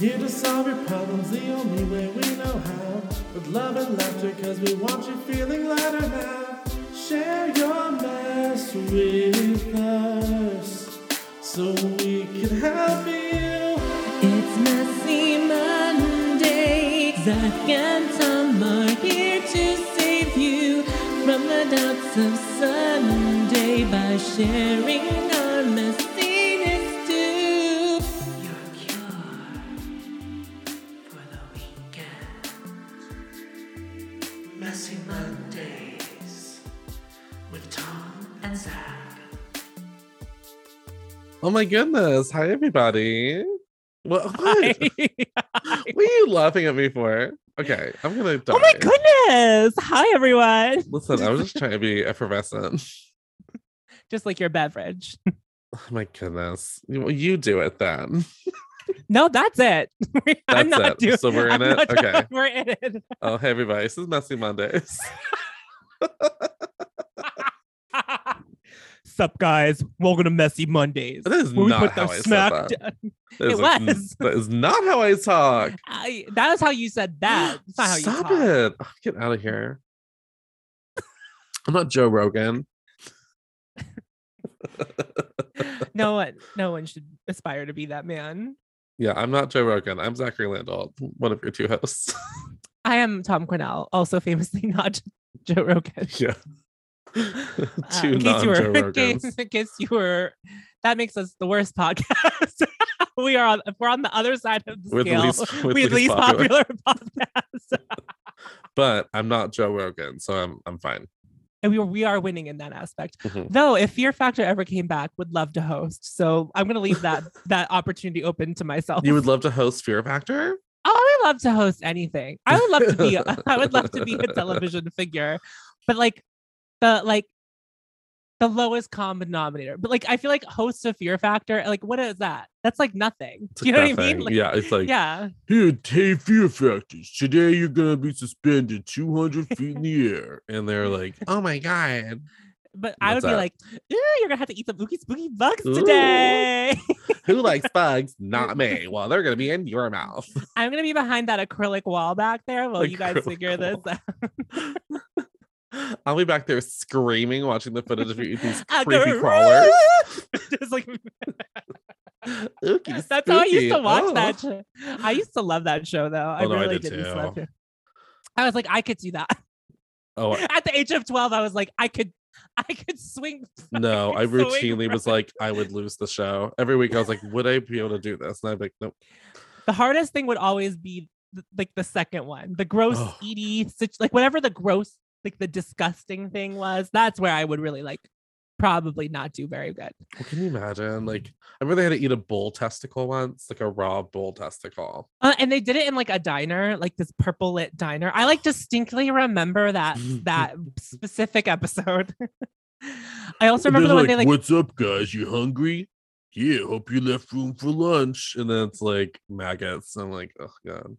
Here to solve your problems the only way we know how. With love and laughter, cause we want you feeling lighter now. Share your mess with us so we can help you. It's Messy Monday. Zach and Tom are here to save you from the doubts of Sunday by sharing Oh my goodness. Hi, everybody. What, what? Hi. what are you laughing at me for? Okay, I'm gonna die. oh my goodness. Hi, everyone. Listen, I was just trying to be effervescent. Just like your beverage. Oh my goodness. You, you do it then. No, that's it. I'm That's not it. doing So we're in I'm it? Okay. We're in it. Oh, hey, everybody. This is Messy Mondays. Sup, guys? Welcome to Messy Mondays. That is not put how I said smack that. down. That is It was. that is not how I talk. I, that was how you said that. That's not how you Stop talk. it. Get out of here. I'm not Joe Rogan. No one, no one should aspire to be that man. Yeah, I'm not Joe Rogan. I'm Zachary Landau, one of your two hosts. I am Tom Cornell, also famously not Joe Rogan. yeah. Uh, two in case you non-Joe were, in case, in case you were, that makes us the worst podcast. we are on, we're on the other side of the We're the scale. least- we're the least popular, podcast. But I'm not Joe Rogan, so I'm I'm fine. and we are, we are winning in that aspect. Mhm. Though, if Fear Factor ever came back, would love to host. So I'm gonna leave that that opportunity open to myself. You would love to host Fear Factor? Oh, I would love to host anything. I would love to be. I would love to be a television figure, but like the like the lowest common denominator. But like I feel like host of Fear Factor. Like what is that? That's like nothing. It's you know what I mean? Like, yeah, it's like yeah. Here, hey, Fear Factors. Today you're gonna be suspended 200 feet in the air, and they're like, "Oh my god, But I would What's be like, "Ooh, you're gonna have to eat some spooky spooky bugs Ooh. today. who likes bugs? Not me. Well, they're gonna be in your mouth." I'm gonna be behind that acrylic wall back there while you guys Acrylic figure this out. I'll be back there screaming, watching the footage of you eat these creepy crawlers. Just like Ookie, That's how I used to watch Oh. that show. I used to love that show though. I Oh, no, I really did to love it. I was like, I could do that. Oh At the age of 12, I was like, I could I could swing. no, I swing routinely was like, I would lose the show every week. I was like, would I be able to do this? And I'm like, nope. The hardest thing would always be like the second one, the gross, Oh. eaty, like whatever the gross, like the disgusting thing was. That's where I would really like probably not do very good. Well, can you imagine? Like, I remember they had to eat a bull testicle once, like a raw bull testicle. Uh, and they did it in like a diner, like this purple lit diner. I like distinctly remember that that specific episode. I also remember the one they like "What's up, guys? You hungry? Yeah, hope you left room for lunch." And then it's like maggots. I'm like, oh god.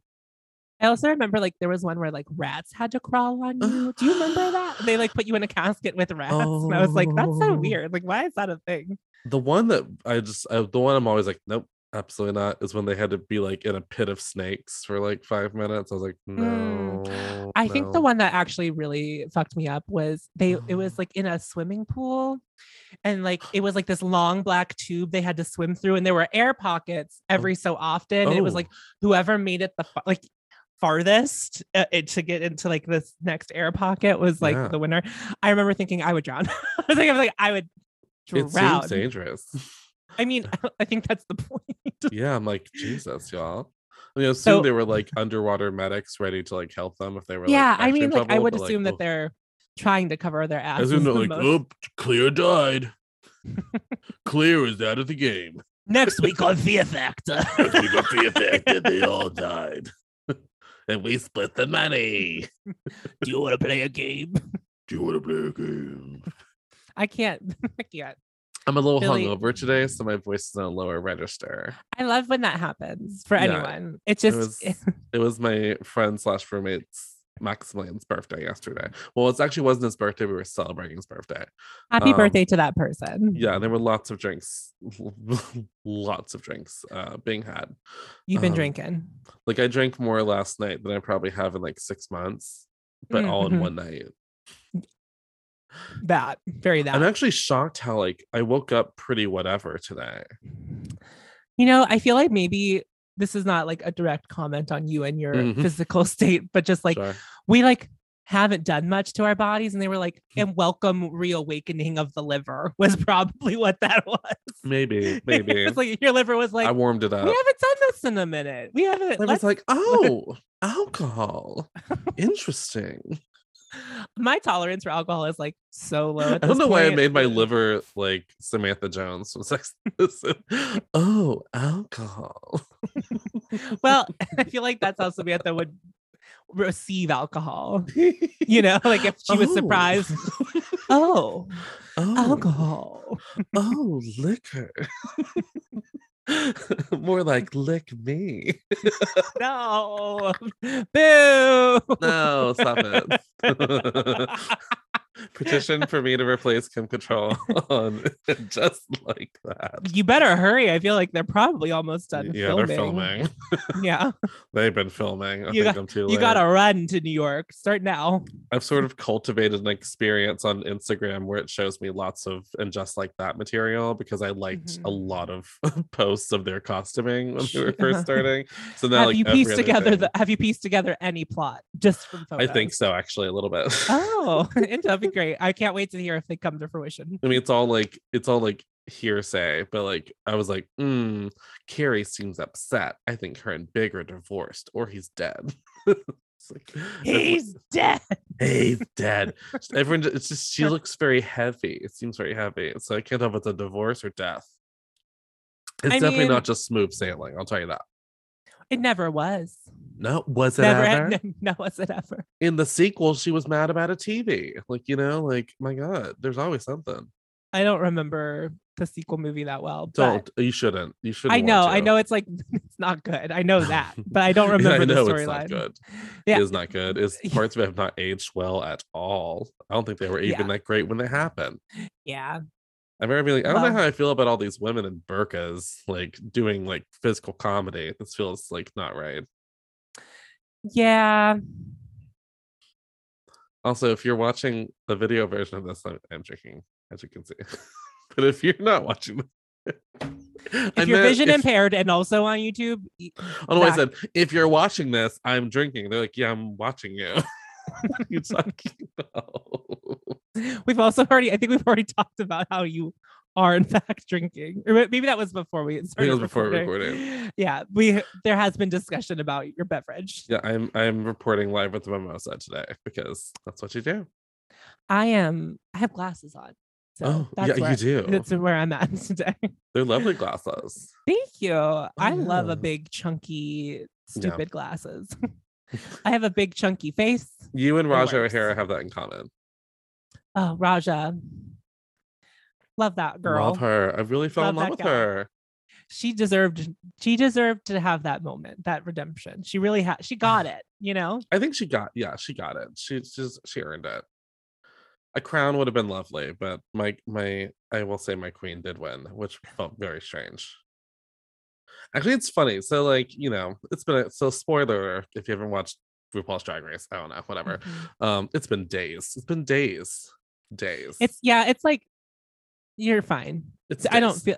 I also remember like there was one where like rats had to crawl on you. Do you remember that? They like put you in a casket with rats. And I was like, that's so Oh. weird. Like, why is that a thing? The one that I just, I, the one I'm always like, nope, absolutely not. Is when they had to be like in a pit of snakes for like five minutes. I was like, no. Mm. I think the one that actually really fucked me up was they it was like in a swimming pool and like it was like this long black tube they had to swim through and there were air pockets every so often and it was Oh. like whoever made it the like farthest uh, it, to get into like this next air pocket was like Yeah. the winner. I remember thinking I would drown. I was like I was like I would It drown. seems dangerous. I mean, I think that's the point. yeah, I'm like, Jesus, y'all. I mean, I assume So- they were like underwater medics ready to like help them if they were. like, yeah, I mean, in like I would assume like, that they're trying to cover their ass. asses. assume they're the like, most. oh, Clear died. Clear is out of the game. Next week on Fear Factor. we got the effect that they all died. And we split the money. Do you want to play a game? Do you want to play a game? I can't. I can't. I'm a little Billy- hungover today, so my voice is in a lower register. I love when that happens for Yeah, anyone. It It just was it was my friend slash roommate's Maximilian's birthday yesterday. Well, it actually wasn't his birthday. We were celebrating his birthday. Happy Um, birthday to that person. Yeah, there were lots of drinks, lots of drinks uh, being had. You've been um, drinking. Like I drank more last night than I probably have in like six months, but all in Mhm. one night. That very that. I'm actually shocked how like I woke up pretty whatever today. You know, I feel like maybe this is not like a direct comment on you and your Mhm. physical state, but just like we like haven't done much to our bodies and they were like Hmm. and welcome reawakening of the liver was probably what that was maybe, maybe it's like your liver was like I warmed it up. we haven't done this in a minute we haven't I was like, oh, alcohol. Interesting. My tolerance for alcohol is like so low I don't know why I made my liver like Samantha Jones from Sex and the City. Oh, alcohol. well i feel like that's how samantha would receive alcohol you know like if she was Oh. surprised oh Oh, alcohol Oh, liquor. More like lick me. no boo No, stop it. Petition for me to replace Kim Cattrall on just like that. you better hurry i feel like they're probably almost done yeah, filming. they're filming. yeah They've been filming. I You think I'm too late. you gotta run to new york start now I've sort of cultivated an experience on Instagram where it shows me lots of and just like that material because I liked a Mhm. lot of posts of their costuming when they were first starting. So now have like you pieced together the have you pieced together any plot just from photos? I think so, actually, a little bit. oh be great i can't wait to hear if they come to fruition I mean, it's all like it's all like hearsay, but like I was like, hmm, Carrie seems upset. I think her and Big are divorced, or he's dead. Like, he's dead he's dead. Everyone, it's just she looks very heavy. It seems very heavy, so I can't tell if it's a divorce or death. It's I definitely mean- not just smooth sailing. I'll tell you that. It never was No, was it never ever? had- no was it ever In the sequel, she was mad about a TV. Like you know, like my God, there's always something. i don't remember the sequel movie that well Don't you shouldn't. You shouldn't. I know, I know it's like it's not good. I know that, but I don't Yeah, remember I know the it's not storyline. good. Yeah. It is not good. It's parts of it have not aged well at all. I don't think they were even Yeah. that great when they happened. Yeah, I like, I don't Well- know how I feel about all these women in burqas like doing like physical comedy. This feels like not right. yeah. Also, if you're watching the video version of this, I'm, I'm drinking, as you can see. but if you're not watching, If I you're meant vision if- impaired and also on YouTube, Oh no, I said if you're watching this, I'm drinking. They're like, yeah, I'm watching you. you talking about? we've also already. I think we've already talked about how you are in fact drinking, or maybe that was before we it started. was before recording. recording. Yeah, we there has been discussion about your beverage. Yeah, I'm I'm reporting live with the mimosa today because that's what you do. I am. I have glasses on, so oh, that's yeah, where, you do. That's where I'm at today. They're lovely glasses. Thank you. I love a big, chunky, Yeah. stupid glasses. I have a big, chunky face. You and It Raja works. O'Hara have that in common. Oh, Raja. Love that girl. Love her. I really fell in Love love with gal. her. She deserved. She deserved to have that moment, that redemption. She really had. She got it. You know. I think she got yeah, she got it. She just she earned it. A crown would have been lovely, but my my I will say my queen did win, which felt very strange. Actually, it's funny. So like you know, it's been a, so spoiler if you haven't watched RuPaul's Drag Race. I don't know, whatever. Mhm. Um, it's been days. It's been days, days. It's yeah. It's like you're fine. it's I don't feel.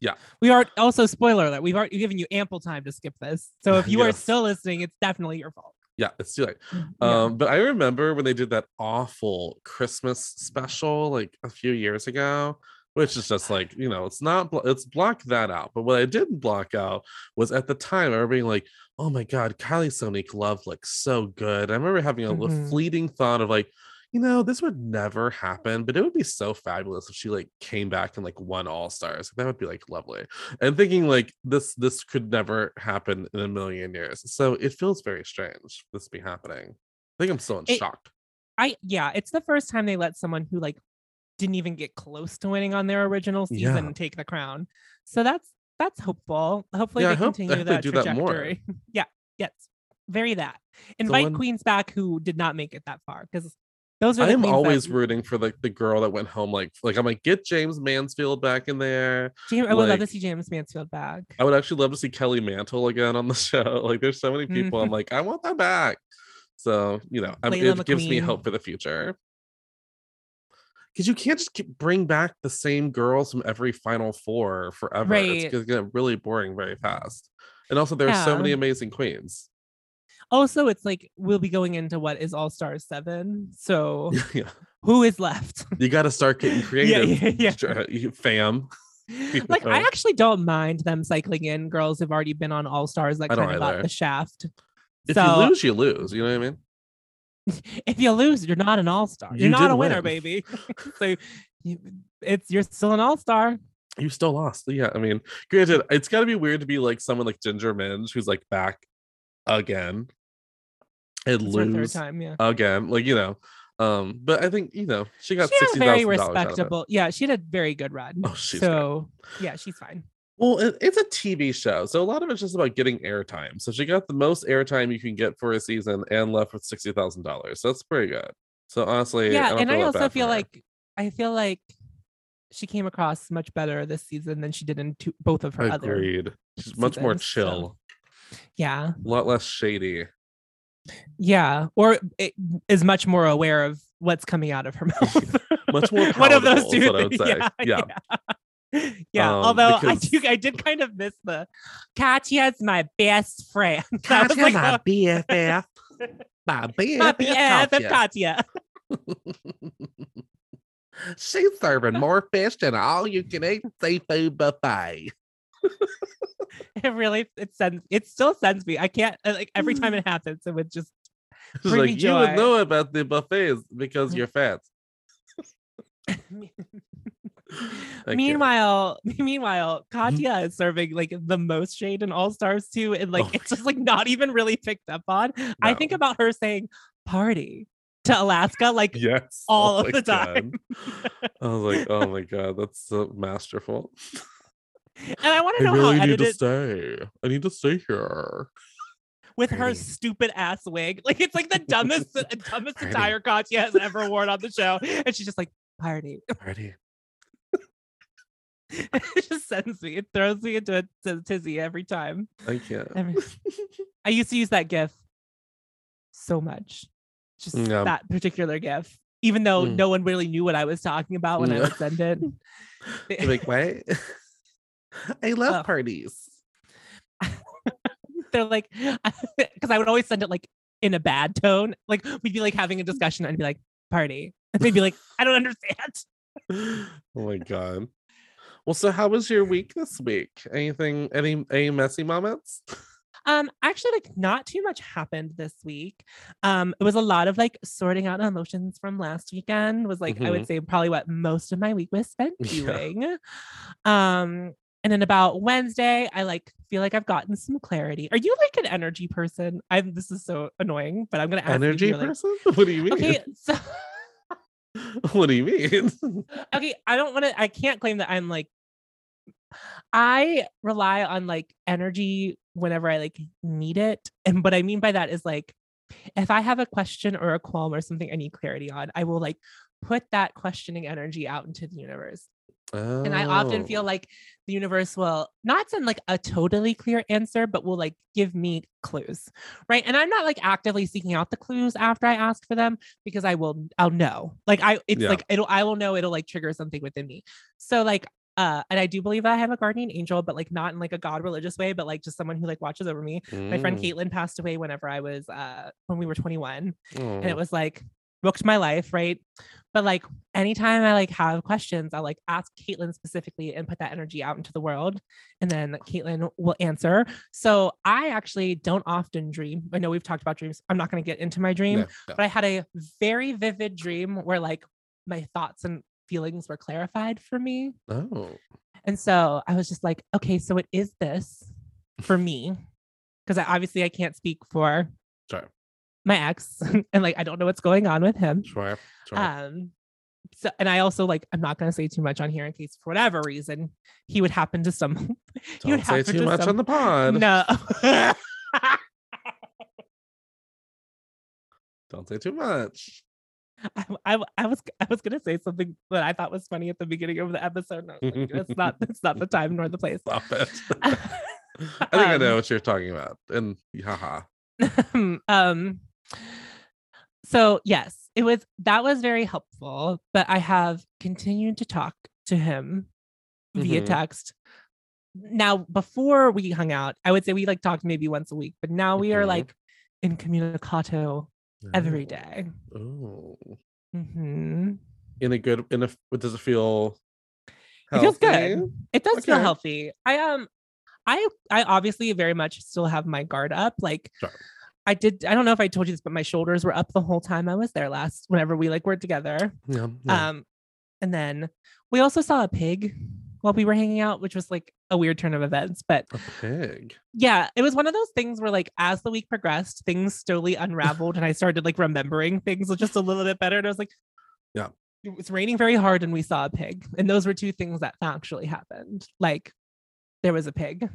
Yeah. We are also spoiler alert. We've already given you ample time to skip this. So if you are still listening, it's definitely your fault. Yeah, it's too late. Yeah. Um, but I remember when they did that awful Christmas special like a few years ago, which is just like you know, it's not blo- it's blocked that out. But what I didn't block out was at the time I remember being like, oh my god, Kylie Sonique Love looks so good. I remember having a little Mhm. fleeting thought of like, you know, this would never happen, but it would be so fabulous if she like came back and like won All Stars. That would be like lovely. And thinking like this this could never happen in a million years. So it feels very strange this be happening. I think I'm still in It- shock. I yeah, it's the first time they let someone who like didn't even get close to winning on their original Yeah. season take the crown. So that's that's hopeful. Hopefully Yeah, they hope- continue hope they that do that trajectory. yeah. Yes. very that. Invite one- queens back who did not make it that far because those are. I'm queens that- always rooting for the, the girl that went home like like I'm like get Jaymes Mansfield back in there. Jaymes, I would love to see Jaymes Mansfield back. I would actually love to see Kelly Mantle again on the show. Like there's so many people I'm mm-hmm. like I want them back. So you know I'm, it gives me hope for the future. Because you can't just keep bring back the same girls from every Final Four forever. Right. It's gonna get really boring very fast. And also there are so many amazing queens. Also, it's like we'll be going into what is All Stars seven. So yeah. who is left? You gotta start getting creative. yeah, yeah. Stra- uh, you- Fam. Like I actually don't mind them cycling in girls who've already been on All Stars like kind of got the shaft. If so you lose, you lose. You know what I mean? if you lose, you're not an All Star. You're You not a winner, win. baby. so you, it's you're still an All Star. You still lost. Yeah, I mean, granted, it's got to be weird to be like someone like Ginger Minge who's like back again and It's her third lose time. Yeah. again. Like you know, um, but I think you know she got she had a sixty very respectable. Yeah, she had a very good run. Oh, she's so yeah, she's fine. Well, it, it's a TV show, so a lot of it's just about getting airtime. So she got the most airtime you can get for a season and left with sixty thousand dollars. So that's pretty good. So honestly, yeah, don't and I also feel like I feel like she came across much better this season than she did in two, both of her other. agreed. She's much more seasons, so- chill, Yeah, a lot less shady. Yeah, or it is much more aware of what's coming out of her mouth. Much more One of those two. what I would things. say. Yeah, Yeah. yeah. Yeah, Um, although I do, I did kind of miss the Katya's my best friend. Was like, oh, BFF. My BFF. my BFF Katya. Katya. She's serving more fish than all you can eat seafood buffet. It really, it sends, it still sends me. I can't uh, like every time it happens, it would just Bring me like, you would know about the buffets because you're fat. Meanwhile, meanwhile, Katya is serving like the most shade in All Stars too, and like Oh it's just like not even really picked up on. I think about her saying "party" to Alaska like yes, all oh of the time. I was like, oh my god, that's so masterful. And I want to know really how need to stay. I need to stay here. with her stupid ass wig. Like it's like the dumbest, dumbest Party. attire Katya has ever worn on the show, and she's just like party. Party. it just sends me. It throws me into a tizzy every time. I can't. Every- I used to use that GIF so much. Just Yeah. that particular GIF. Even though Mm. no one really knew what I was talking about when I Yeah. would send it. Like, what? I love Well. parties. They're like, because I would always send it like in a bad tone. Like we'd be like having a discussion and I'd be like, party. And they'd be like, I don't understand. oh my god. Well, so how was your week this week? Anything any any messy moments? Um, actually, like not too much happened this week. Um, it was a lot of like sorting out emotions from last weekend. Was like I would say probably what most of my week was spent Yeah. doing. Um, and then about Wednesday, I like feel like I've gotten some clarity. Are you like an energy person? I'm. This is so annoying, but I'm gonna ask you Energy like- person? What do you mean? Okay, so what do you mean? okay, I don't want to. I can't claim that I'm like. I rely on like energy whenever I like need it, and what I mean by that is like, if I have a question or a qualm or something I need clarity on, I will like put that questioning energy out into the universe. And I often feel Oh. like the universe will not send like a totally clear answer, but will like give me clues. Right. And I'm not like actively seeking out the clues after I ask for them because I will, I'll know. Like I, it's Yeah. like, it'll, I will know it'll like trigger something within me. So like, uh, and I do believe that I have a guardian angel, but like not in like a God religious way, but like just someone who like watches over me. My friend Mm, Caitlin passed away whenever I was, uh, when we were 21 and oh, it was like booked my life, right? But like anytime I like have questions, I'll like ask Caitlin specifically and put that energy out into the world, and then Caitlin will answer. So I actually don't often dream. I know we've talked about dreams. I'm not going to get into my dream, no, no. but I had a very vivid dream where like my thoughts and feelings were clarified for me, Oh. and so I was just like, okay, so it is this for me, because I obviously I can't speak for. My ex, and like I don't know what's going on with him. Sure. Sure. Um, so and I also like I'm not gonna say too much on here in case for whatever reason he would happen to some he would Don't say too to much some- on the pod. no Don't say too much. I, I, I was I was gonna say something that I thought was funny at the beginning of the episode. Was like, it's not it's not the time nor the place. Stop it. I think I know Um, what you're talking about. And haha. um so yes it was that was very helpful but i have continued to talk to him via Mhm. text now before we hung out i would say we like talked maybe once a week but now we are Mhm. like in communicato every Oh. day Oh. hmm In a good in a what does it feel it feels good it does feel healthy i um i i obviously very much still have my guard up like Sure. I did i don't know if i told you this but my shoulders were up the whole time i was there last whenever we like were together Yeah. yeah. um and then we also saw a pig while we were hanging out which was like a weird turn of events but a pig. yeah it was one of those things where like as the week progressed things slowly unraveled and i started like remembering things just a little bit better and i was like Yeah. it was raining very hard and we saw a pig and those were two things that actually happened like there was a pig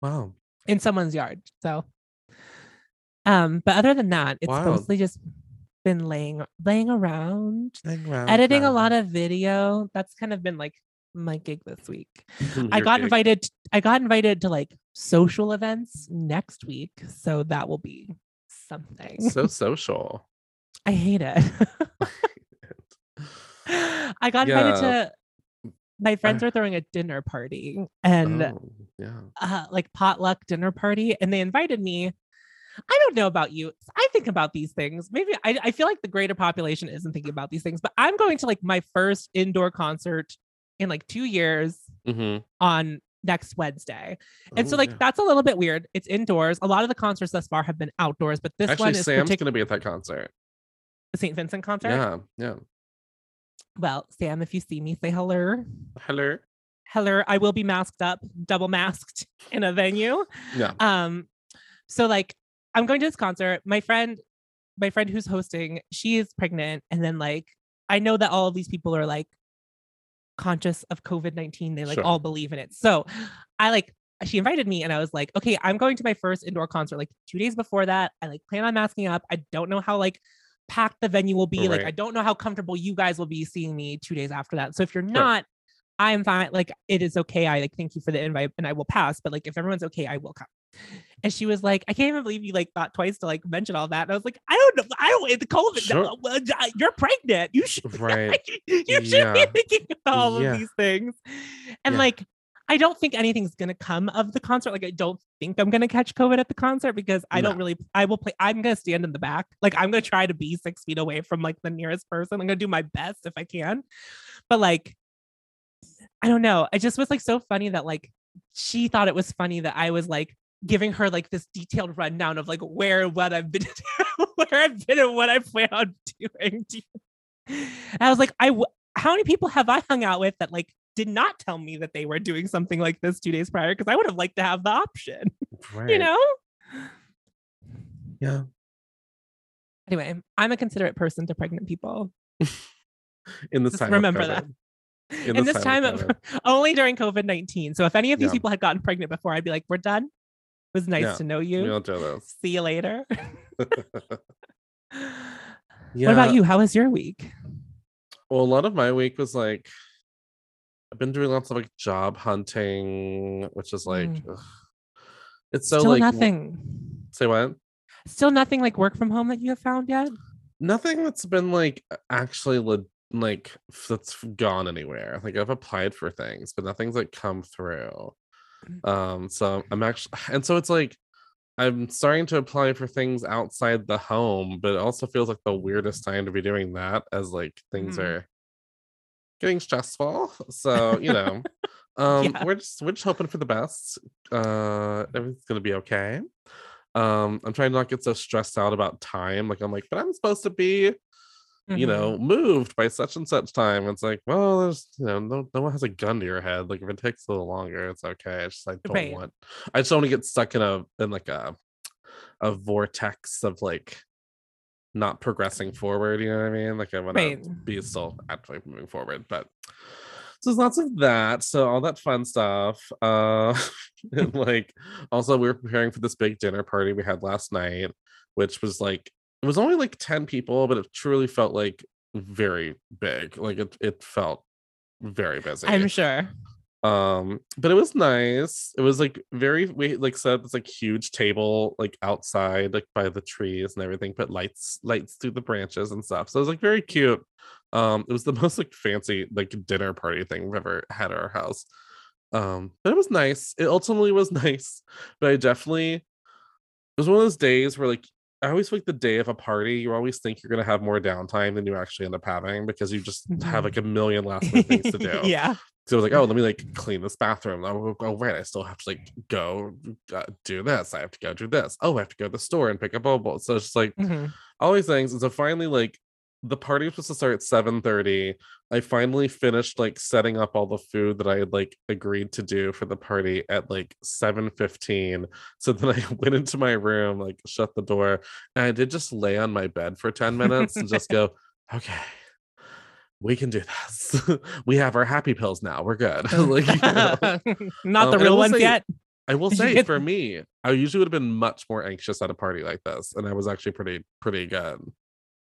Wow. in someone's yard so um but other than that it's Wow. mostly just been laying laying around Hang around, editing a lot of video that's kind of been like my gig this week i got gig. invited i got invited to like social events next week so that will be something So social. i hate it i got invited Yeah. to my friends are throwing a dinner party and oh, yeah. uh, like potluck dinner party and they invited me i don't know about you i think about these things maybe I, I feel like the greater population isn't thinking about these things but i'm going to like my first indoor concert in like two years hmm on next wednesday and so like that's a little bit weird it's indoors a lot of the concerts thus far have been outdoors but this Actually, one is Sam's particular gonna be at that concert. the st vincent concert Yeah. Yeah. well sam if you see me say hello Hello. hello i will be masked up double masked in a venue Yeah. um so like i'm going to this concert my friend my friend who's hosting she is pregnant and then like i know that all of these people are like conscious of covid-19 they like Sure. all believe in it. So i like she invited me and i was like okay i'm going to my first indoor concert like two days before that i like plan on masking up i don't know how like packed the venue will be like i don't know how comfortable you guys will be seeing me two days after that. So if you're not i'm fine like it is okay i like thank you for the invite and i will pass but like if everyone's okay i will come and she was like, I can't even believe you like thought twice to like mention all that. And I was like, I don't know. I don't, the COVID. Sure. Uh, no, You're pregnant. You should, Right. you should Yeah. be thinking about all Yeah. of these things. And Yeah. like, I don't think anything's going to come of the concert. Like, I don't think I'm going to catch COVID at the concert because I don't really, I will play, I'm going to stand in the back. Like, I'm going to try to be six feet away from like the nearest person. I'm going to do my best if I can. But like, I don't know. It just was like so funny that like she thought it was funny that I was like giving her like this detailed rundown of like where what I've been where I've been and what I plan on doing. And I was like, I w- how many people have I hung out with that like did not tell me that they were doing something like this two days prior? Because I would have liked to have the option, Right. you know? Yeah. Anyway, I'm a considerate person to pregnant people. In this Just time. remember that. COVID. In, this time, of, only during COVID 19. So if any of these Yeah. people had gotten pregnant before, I'd be like, we're done. It was nice Yeah, to know you. See you later. Yeah. What about you? How was your week? Well, a lot of my week was like I've been doing lots of like job hunting, which is like Mm. it's so Still like nothing. say what? Still nothing like work from home that you have found yet? Nothing that's been like actually le- like that's gone anywhere. Like I've applied for things, but nothing's like come through. Mm. Um, so I'm actually, and so it's like I'm starting to apply for things outside the home, but it also feels like the weirdest time to be doing that as like things Mhm. are getting stressful. So you know, um, Yeah. we're just we're just hoping for the best. Uh, everything's gonna be okay. Um, I'm trying to not get so stressed out about time. Like I'm like, but I'm supposed to be you Mhm. know, moved by such and such time. It's like, well, there's, you know, no, no one has a gun to your head. Like if it takes a little longer, it's okay. I just I don't Right. want. I just don't want to get stuck in a in like a a vortex of like not progressing forward. You know what I mean? Like I want Right. to be still actually moving forward, but. So there's lots of that. So all that fun stuff. Uh and like also we were preparing for this big dinner party we had last night, which was like it was only like 10 people, but it truly felt like very big. Like it it felt very busy. I'm sure. um but it was nice it was like very we like set this like huge table like outside like by the trees and everything put lights lights through the branches and stuff so it was like very cute um it was the most like fancy like dinner party thing we've ever had at our house um but it was nice it ultimately was nice but i definitely it was one of those days where like I always feel like the day of a party, you always think you're gonna have more downtime than you actually end up having because you just have like a million last minute things to do. yeah. So I was like, oh, let me like clean this bathroom. Oh, oh, right, I still have to like go uh, do this. I have to go do this. Oh, I have to go to the store and pick up bubbles. So it's just like Mhm. all these things. And so finally, like the party was supposed to start at 7:30. I finally finished like setting up all the food that I had like agreed to do for the party at like 7:15. So then I went into my room, like shut the door, and I did just lay on my bed for 10 minutes and just go, okay. We can do this. we have our happy pills now. We're good. like, you know. Not Um, the real ones yet. I will say for me, I usually would have been much more anxious at a party like this, and I was actually pretty pretty good.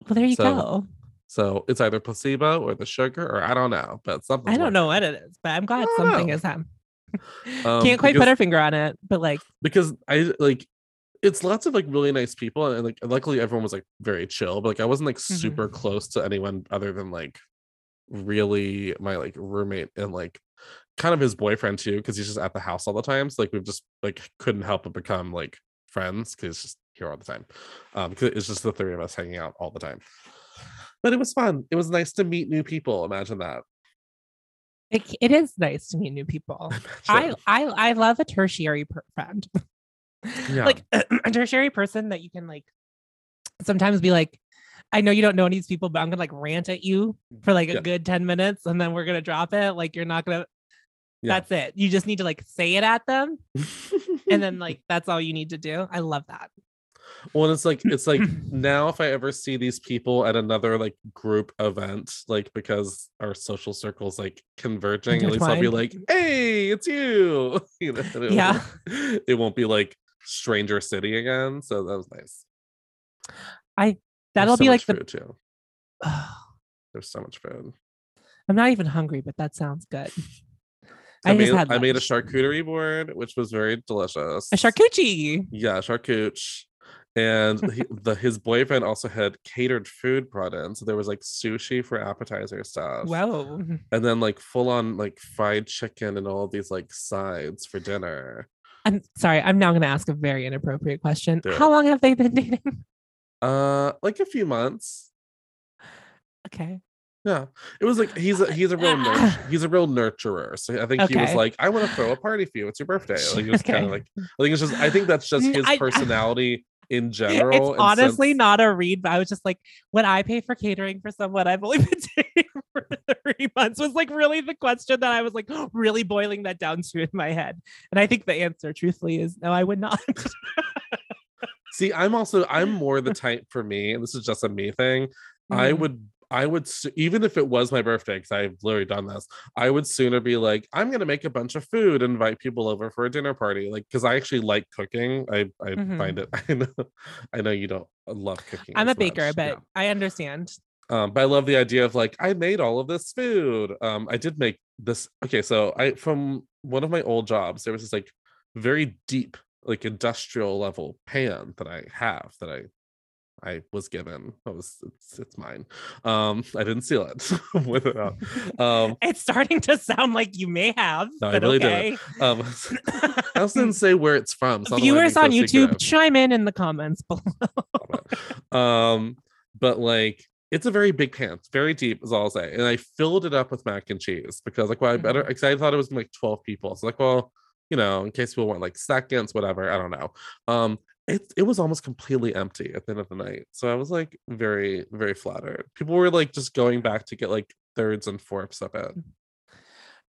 Well, there you so- go. So it's either placebo or the sugar, or I don't know, but something. I don't know what it is, but I'm glad something know. is happening. Um, Can't quite put because- our finger on it, but like, because I like it's lots of like really nice people, and like luckily everyone was like very chill, but like I wasn't like Mm-hmm. super close to anyone other than like really my like roommate and like kind of his boyfriend too, because he's just at the house all the time. So like we've just like couldn't help but become like friends because just here all the time. Um, it's just the three of us hanging out all the time. But it was fun. It was nice to meet new people. Imagine that. it, it is nice to meet new people. I, I I love a tertiary per- friend. Yeah. Like a tertiary person that you can like sometimes be like, I know you don't know any of these people, but I'm gonna like rant at you for like a Yeah. good 10 minutes and then we're gonna drop it. Like you're not gonna Yeah. that's it. You just need to like say it at them and then like that's all you need to do. I love that. Well, it's like it's like now if I ever see these people at another like group event, like because our social circles like converging, at least I'll be like, "Hey, it's you!" you know, it Yeah. won't- it won't be like Stranger City again. So that was nice. I That'll so be like the too. There's so much food. I'm not even hungry, but that sounds good. I, I made I made a charcuterie board, which was very delicious. A charcuterie. Yeah, charcuterie. And he, the his boyfriend also had catered food brought in, so there was like sushi for appetizer stuff, wow and then like full on like fried chicken and all these like sides for dinner. I'm sorry. I'm now going to ask a very inappropriate question. How long have they been dating? Uh, like a few months. okay. Yeah, it was like he's a he's a real nurt- he's a real nurturer. So I think he was like, I want to throw a party for you. It's your birthday. Like it was kind of like I think it's just I think that's just Mm, his I- personality in general. It's honestly since- not a read, but I was just like, when I pay for catering for someone I've only been dating for three months was like really the question that I was like really boiling that down to in my head. And I think the answer, truthfully, is no, I would not. See, I'm also I'm more the type for me, and this is just a me thing. I Mhm. would I would even if it was my birthday because I've literally done this. I would sooner be like, I'm gonna make a bunch of food, invite people over for a dinner party, like because I actually like cooking. I I find it. I know I know you don't love cooking. I'm a baker, much, but yeah. I understand. Um, but I love the idea of like I made all of this food. Um, I did make this. Okay, so I from one of my old jobs, there was this like very deep, like industrial level pan that I have that I I was given. Was it's it's mine. Um, I didn't steal it with it. Um, It's starting to sound like you may have. No, I really okay. didn't. um, I also didn't say where it's from. so Viewers so on YouTube, secretive. chime in in the comments below. um but like it's a very big pan it's very deep is all i'll say and i filled it up with mac and cheese because like well i better because i thought it was like 12 people so like well you know in case people want like seconds whatever i don't know um it, it was almost completely empty at the end of the night so i was like very very flattered. People were like just going back to get like thirds and fourths of it.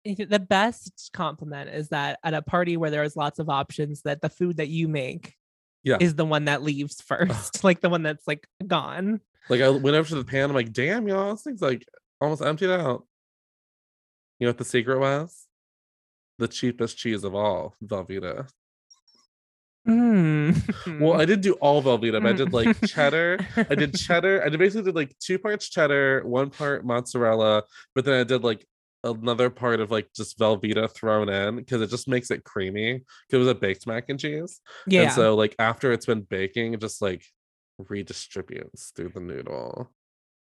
Mm-hmm. The best compliment is that at a party where there's lots of options that the food that you make Yeah. is the one that leaves first like the one that's like gone. Like i went over to the pan i'm like damn y'all this thing's like almost emptied out. You know what the secret was? The cheapest cheese of all velveeta Mm. Well, I didn't do all Velveeta, but I did like cheddar. I did cheddar. I did basically did like two parts cheddar, one part mozzarella, but then I did like another part of like just Velveeta thrown in because it just makes it creamy. Because it was a baked mac and cheese. yeah. And so like after it's been baking, it just like redistributes through the noodle.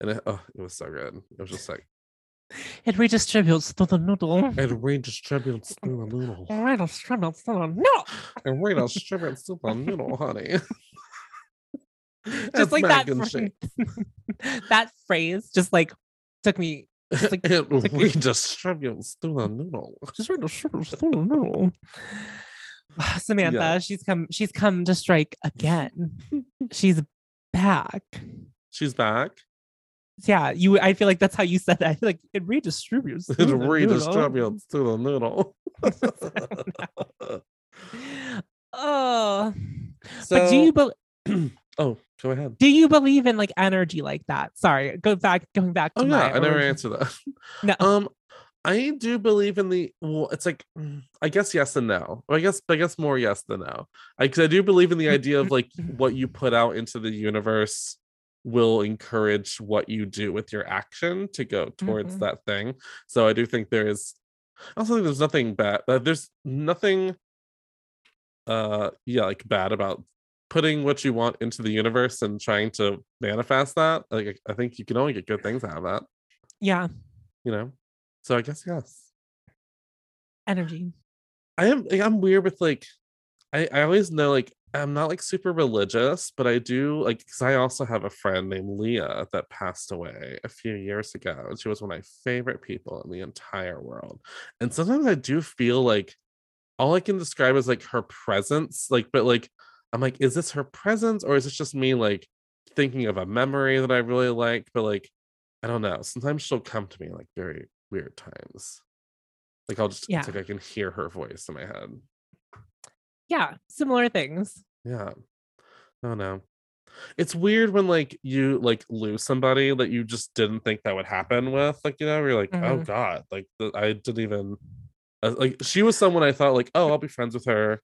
And it, oh, it was so good. It was just like it redistributes to the noodle. it redistributes through the noodle. Redistributes to the noodle. It redistributes through the noodle, honey. Just like that. cheese. that phrase just like took me. Just like it like- redistributes through the noodle. just redistributes to the noodle. Samantha, she's come. She's come to strike again. she's back. She's back. Yeah, you. I feel like that's how you said that. I feel like it redistributes. It through the noodle. redistributes through the noodle. Oh, so, but do you be- oh, go ahead. do you believe in like energy like that? Sorry, go back. Going back to Oh yeah, I never answered that. No. Um, I do believe in the. Well, it's like I guess yes and no. Or I guess I guess more yes than no. I, 'cause I do believe in the idea of like what you put out into the universe will encourage what you do with your action to go towards Mhm. that thing. So I do think there is. I also think there's nothing bad. Uh, there's nothing. Uh, yeah, like bad about putting what you want into the universe and trying to manifest that. Like I I think you can only get good things out of that Yeah, you know so i guess yes energy. i am i'm weird with like i i always know like i'm not like super religious but i do like because i also have a friend named leah that passed away a few years ago and she was one of my favorite people in the entire world and sometimes i do feel like all i can describe is like her presence like but like i'm like is this her presence or is this just me like thinking of a memory that i really like? But like i don't know sometimes she'll come to me like very weird times. Like i'll just Yeah. it's like i can hear her voice in my head Yeah, similar things. yeah oh no it's weird when like you like lose somebody that you just didn't think that would happen with like you know you're like oh Mhm. god like the, i didn't even uh, like she was someone i thought like oh i'll be friends with her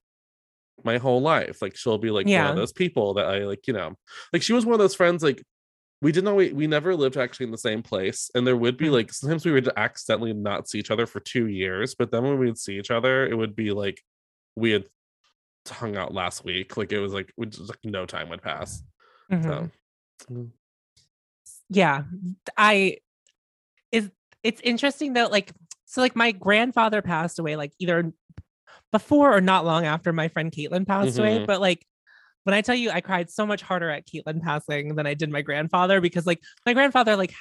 my whole life like she'll be like one Yeah. of those people that i like you know like she was one of those friends like we didn't know we, we never lived actually in the same place and there would be Mhm. like sometimes we would accidentally not see each other for two years but then when we'd see each other it would be like we had hung out last week like it was like just like no time would pass Mhm. so mm, yeah i is it's interesting though like so like my grandfather passed away like either before or not long after my friend caitlin passed away Mhm. but like when i tell you i cried so much harder at caitlin passing than i did my grandfather because like my grandfather like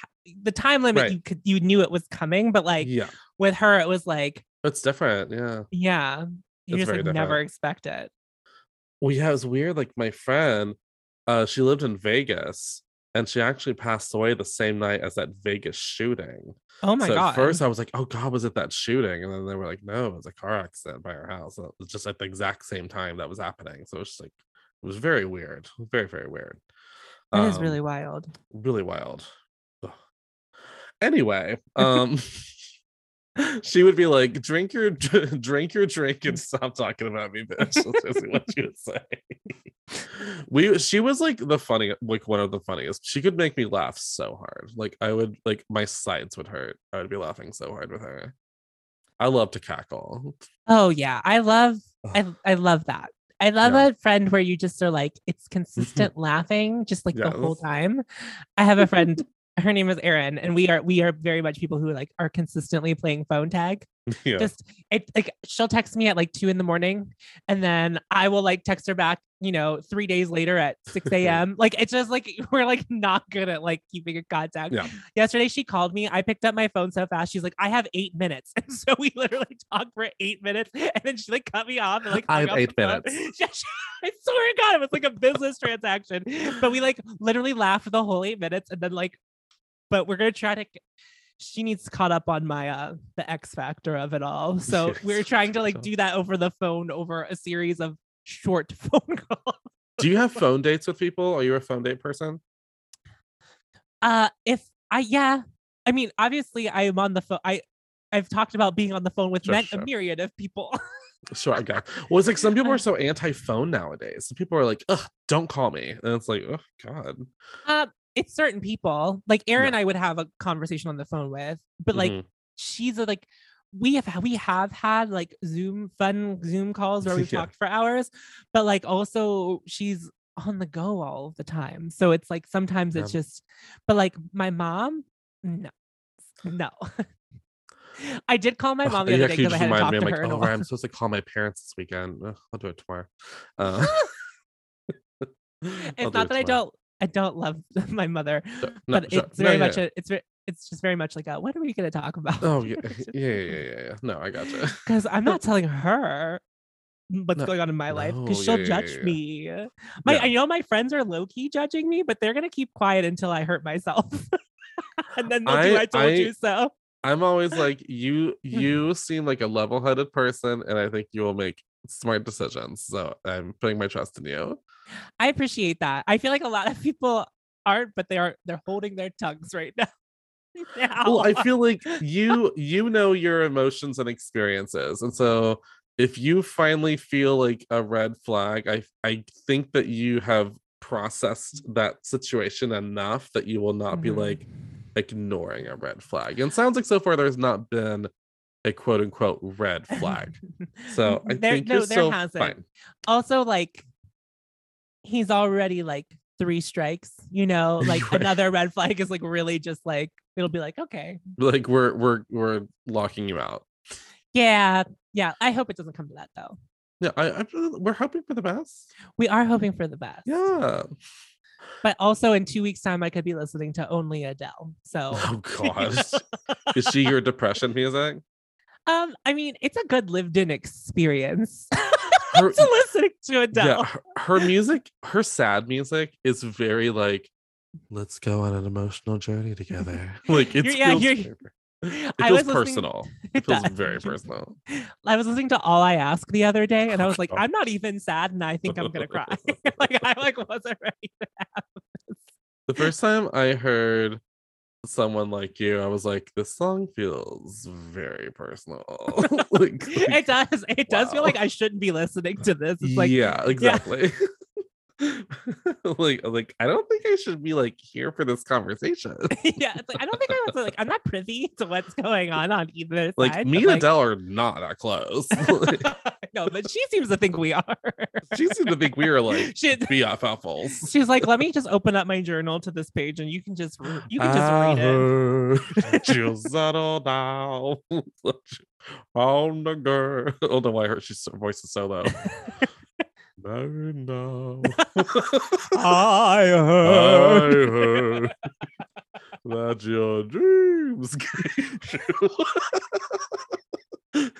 the time limit Right. you could you knew it was coming but like yeah with her it was like it's different yeah yeah you It's just like never expect it. Well yeah it was weird like my friend uh she lived in vegas and she actually passed away the same night as that vegas shooting. Oh my so god at first i was like oh god was it that shooting? And then they were like no it was a car accident by her house. It was just at the exact same time that was happening. So it was just like it was very weird very very weird. That is really Um, wild. really wild. Ugh. anyway um she would be like drink your drink your drink and stop talking about me bitch. That's what she would say. We she was like the funny like one of the funniest. She could make me laugh so hard. Like i would like my sides would hurt. I would be laughing so hard with her. I love to cackle. Oh yeah, I love I I love that. I love Yeah. a friend where you just are like it's consistent laughing just like the whole time. I have a friend her name is Erin and we are we are very much people who like are consistently playing phone tag. yeah Just it like she'll text me at like 2 in the morning and then I will like text her back, you know, 3 days later at 6 a.m. like it's just like we're like not good at like keeping in contact. Yeah. Yesterday she called me. I picked up my phone so fast. She's like, I have eight minutes. And so we literally talked for eight minutes. And then she like cut me off and like I have eight minutes. Yeah, she- I swear to God, it was like a business transaction. But we like literally laughed for the whole eight minutes and then like, but we're gonna try to she needs caught up on my uh the X factor of it all. So Yes, we're trying to like do that over the phone over a series of short phone calls. do you have phone dates with people are you a phone date person Uh, if I yeah, I mean, obviously, I am on the phone. I I've talked about being on the phone with Sure, men- sure. a myriad of people. Sure, I got. Well, it's like some people are so anti-phone nowadays. Some people are like, "Ugh, don't call me," and it's like, "Oh God." Um, it's certain people. Like Erin, I would have a conversation on the phone with, but like Mhm. she's a, like we have we have had like Zoom fun Zoom calls where we've Yeah. talked for hours, but like also she's on the go all the time. So it's like sometimes it's just, but like my mom, no, no. I did call my mom the other day because I hadn't reminded talked me. I'm to like, her a "Oh, I'm supposed to call my parents this weekend. Ugh, I'll do it tomorrow." Uh, it's not it that I don't I don't love my mother. No, but it's No, very much a it's very it's just very much like a what are we going to talk about? Oh yeah, yeah, yeah, yeah, yeah. No, I got gotcha. because I'm not telling her what's No, going on in my life because she'll yeah, judge yeah, yeah. me. My. I know my friends are low key judging me, but they're gonna keep quiet until I hurt myself, and then they'll do I- "I told I- you so." I'm always like, you, you seem like a level-headed person, and I think you will make smart decisions. So I'm putting my trust in you. I appreciate that. I feel like a lot of people aren't, but they are. They're holding their tongues right now. now. Well, I feel like you, you know your emotions and experiences, and so if you finally feel like a red flag, I, I think that you have processed that situation enough that you will not be Mhm. like ignoring a red flag. And it sounds like so far there's not been a quote unquote red flag. So I there, think no, you're there still hasn't. fine. Also, like he's already like three strikes. You know, like Right. another red flag is like really just like it'll be like okay, Like we're we're we're locking you out. yeah, yeah. I hope it doesn't come to that though. Yeah, I, I we're hoping for the best. We are hoping for the best. Yeah. But also in two weeks' time, I could be listening to only Adele. So, Oh gosh. Is she your depression music? Um, I mean, it's a good lived-in experience Her- to listening to Adele. Yeah, her, her music, her sad music is very like, let's go on an emotional journey together. Like it's yeah, feels, it feels personal. It feels very personal. I was listening to All I Ask the other day, and I was like, Oh. I'm not even sad, and I think I'm gonna cry. like I like wasn't ready. to have The first time I heard someone like you, I was like, this song feels very personal. like, It does. It does feel like. I shouldn't be listening to this. It's like yeah, exactly. like, like I don't think I should be like here for this conversation. yeah, it's like I don't think I was like I'm not privy to what's going on on either like side. me and like- Adele are not that close. no, but she seems to think we are. she seems to think we are like she, BFFs. she's like, let me just open up my journal to this page, and you can just you can just I read it. heard you settle down on the girl. Oh, I don't know why her she's her voice is so low. Married now. I I heard. heard that your dreams came true.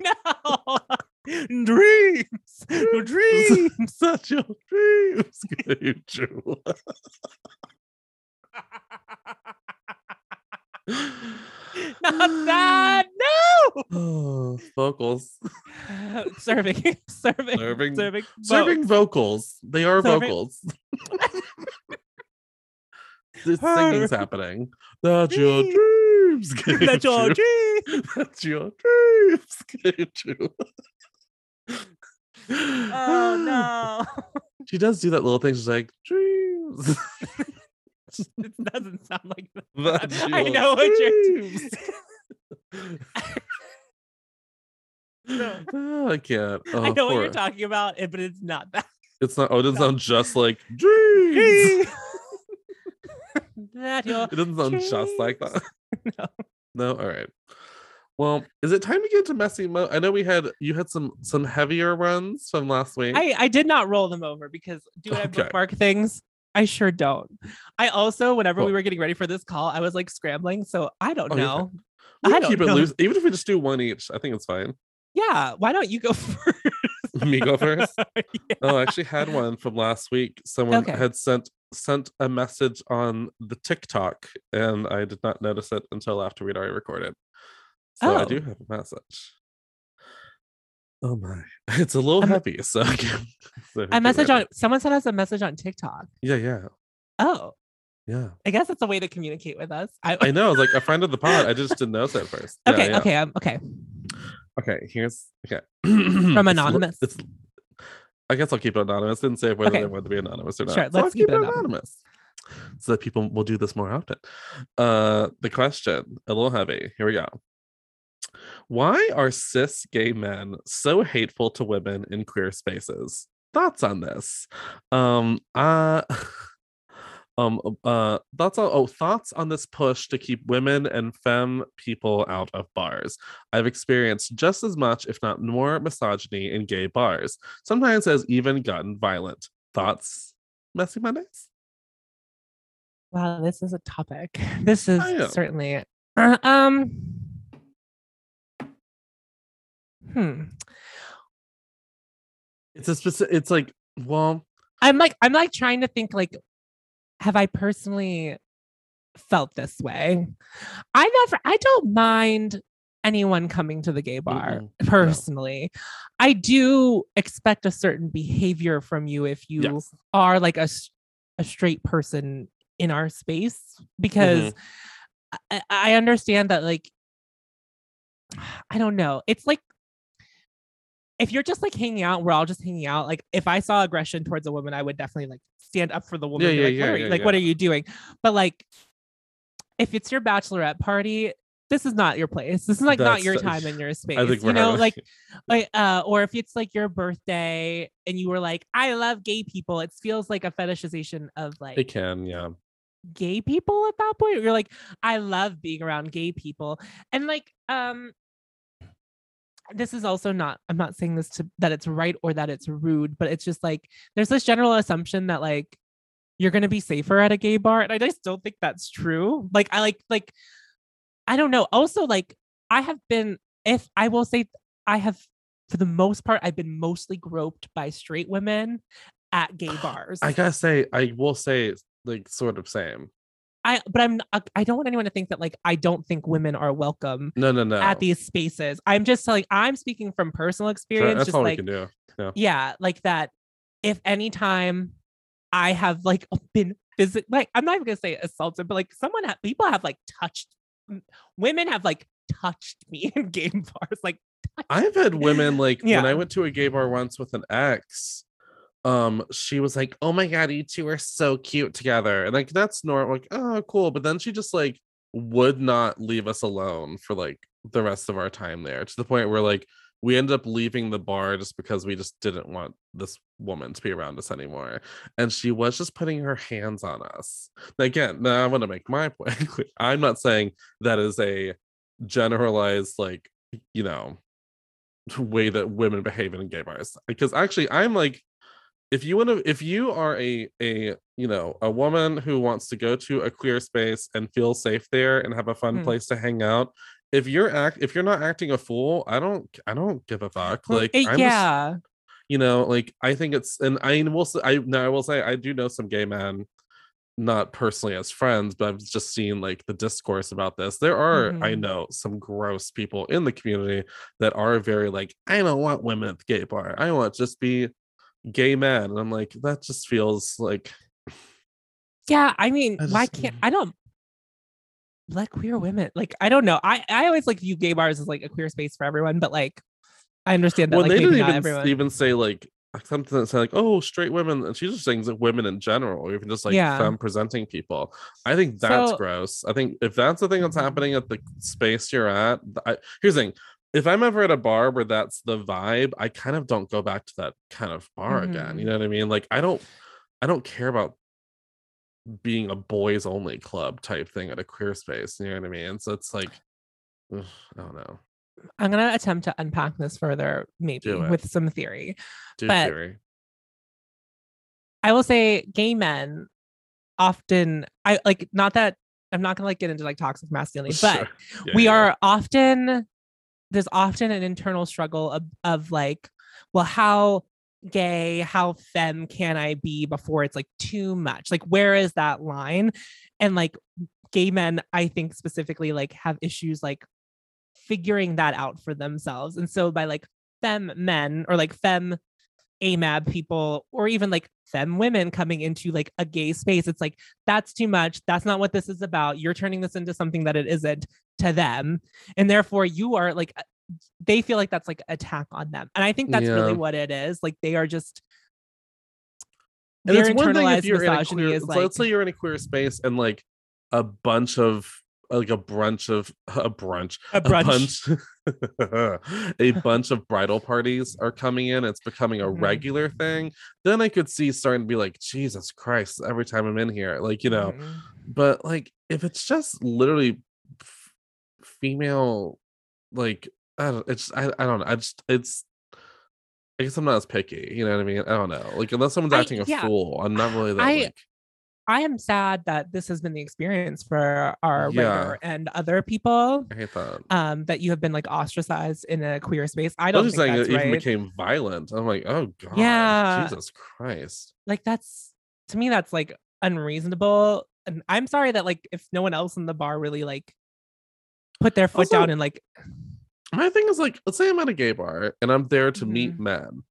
No dreams, dreams. that your dreams came true. Not that. No. Oh, vocals. serving, serving, Serving- serving, Serving vocals. They are Serving- vocals. this singing's happening. That your dreams That's your dreams. That's your dreams came true. Oh no. She does do that little thing. She's like, dreams. it doesn't sound like that. I know what you're dreams. No. Oh, I can't. Oh, I know what you're talking about, eh, but it's not that. It's not. Oh, it doesn't sound just like dreams. that It doesn't sound just like that. No. No. All right. Well, is it time to get to messy mode? I know we had you had some some heavier runs from last week. I, I did not roll them over because do I Okay. bookmark things? I sure don't. I also, whenever we were getting ready for this call, I was like scrambling. So I don't Oh, know. we I don't keep it know. loose, even if we just do one each. I think it's fine. Yeah. Why don't you go first? Me go first. Yeah. Oh, I actually had one from last week. Someone Okay. had sent sent a message on the TikTok, and I did not notice it until after we'd already recorded. So I Oh. do have a message. Oh my, it's a little me- heavy. So, I so A message on someone sent us a message on TikTok. Yeah, yeah, Oh, yeah. I guess it's a way to communicate with us. I, I know. It's like a friend of the pod. I just didn't know that at first. Yeah, okay, yeah. okay, um, okay. Okay, here's okay. From anonymous. It's, I guess I'll keep it anonymous. Didn't say whether Okay. they want to be anonymous or not. Sure, so I'll let's keep it anonymous. So that people will do this more often. Uh the question, a little heavy. Here we go. Why are cis gay men so hateful to women in queer spaces? Thoughts on this? Um uh um uh thoughts on oh thoughts on this push to keep women and femme people out of bars i've experienced just as much if not more misogyny in gay bars sometimes has even gotten violent thoughts messy mondays Wow, this is a topic. This is certainly um hmm. it's a specific it's like well I'm like I'm like trying to think like have I personally felt this way? I never I don't mind anyone coming to the gay bar Mm-mm, no. personally. I do expect a certain behavior from you if you yes are like a a straight person in our space because I, I understand that like I don't know. It's like if you're just like hanging out, we're all just hanging out. Like if I saw aggression towards a woman, I would definitely like stand up for the woman. Yeah, yeah, like, what yeah, are you, yeah, like what are you doing? But like if it's your bachelorette party, this is not your place. This is like not your time and your space. i think you know, having- like like uh or if it's like your birthday and you were like, I love gay people, it feels like a fetishization of like it can yeah gay people at that point you're like i love being around gay people and like um this is also not i'm not saying this to that it's right or that it's rude but it's just like there's this general assumption that like you're going to be safer at a gay bar and i just don't think that's true. Like i like like i don't know. Also like i have been if i will say i have for the most part i've been mostly groped by straight women at gay bars. I gotta say i will say like sort of same I but I'm I don't want anyone to think that like I don't think women are welcome no no no at these spaces. I'm just like I'm speaking from personal Sure, experience. that's just all like we can do yeah, yeah, like that. If anytime I have like been visit like I'm not even gonna say assaulted, but like someone ha- people have like touched women have like touched me in gay bars. Like I've had women like when I went to a gay bar once with an ex, um, she was like, Oh my god, you two are so cute together. And like that's normal, like, oh cool. But then she just like would not leave us alone for like the rest of our time there to the point where like we ended up leaving the bar just because we just didn't want this woman to be around us anymore. And she was just putting her hands on us. Again, now i want to make my point i'm not saying that is a generalized, like, you know, way that women behave in gay bars. Because actually, I'm like, if you want to, if you are a a you know a woman who wants to go to a queer space and feel safe there and have a fun Hmm. place to hang out, if you're act if you're not acting a fool, I don't I don't give a fuck. Like eh, just yeah. you know like i think it's and i will say i now i will say i do know some gay men not personally as friends but i've just seen like the discourse about this there are i Mhm. know some gross people in the community that are very like i don't want women at the gay bar i want just be gay man and i'm like that just feels like Yeah, I mean, I why can't I don't like queer women? Like, I don't know. I I always like view gay bars as like a queer space for everyone, but like I understand that well like they didn't not even even say like something that said like oh straight women and she's just saying like women in general or even just like Yeah. femme presenting people i think that's So- gross i think if that's the thing that's Mhm. happening at the space you're at I, here's the thing if i'm ever at a bar where that's the vibe i kind of don't go back to that kind of bar again you Mhm. know what i mean like i don't i don't care about being a boys only club type thing at a queer space you know what i mean so it's like ugh, i don't know I'm gonna attempt to unpack this further, maybe with some theory. do But- theory I will say gay men often I like not that I'm not gonna like get into like toxic masculinity, but Sure. Yeah, we yeah. are often there's often an internal struggle of, of like, well, how gay, how femme can I be before it's like too much? Like, where is that line? And like gay men, I think specifically like have issues like figuring that out for themselves. And so by like femme men or like femme AMAB people or even like femme women coming into like a gay space, it's like that's too much. That's not what this is about. You're turning this into something that it isn't to them. And therefore you are like they feel like that's like attack on them. And I think that's really what it is. Like they are just And their it's one thing if internalized you're in a misogyny queer, is like let's say you're in a queer space and like a bunch of like a bunch of a brunch a brunch. a bunch a bunch of bridal parties are coming in it's becoming a Mhm. regular thing then i could see starting to be like jesus christ every time i'm in here like you know Mhm. but like if it's just literally f- female like i don't it's I, I don't know i just it's i guess i'm not as picky you know what i mean i don't know like unless someone's I- acting a yeah. fool i'm not really that I- like I am sad that this has been the experience for our Yeah. writer and other people. i hate that Um, that you have been like ostracized in a queer space. I I don't was think just saying that's it even became violent. I'm like, oh god, Yeah. Jesus Christ. like that's to me that's like unreasonable. And I'm sorry that like if no one else in the bar really like put their foot Also, down and like My thing is like, let's say I'm at a gay bar and I'm there to meet men.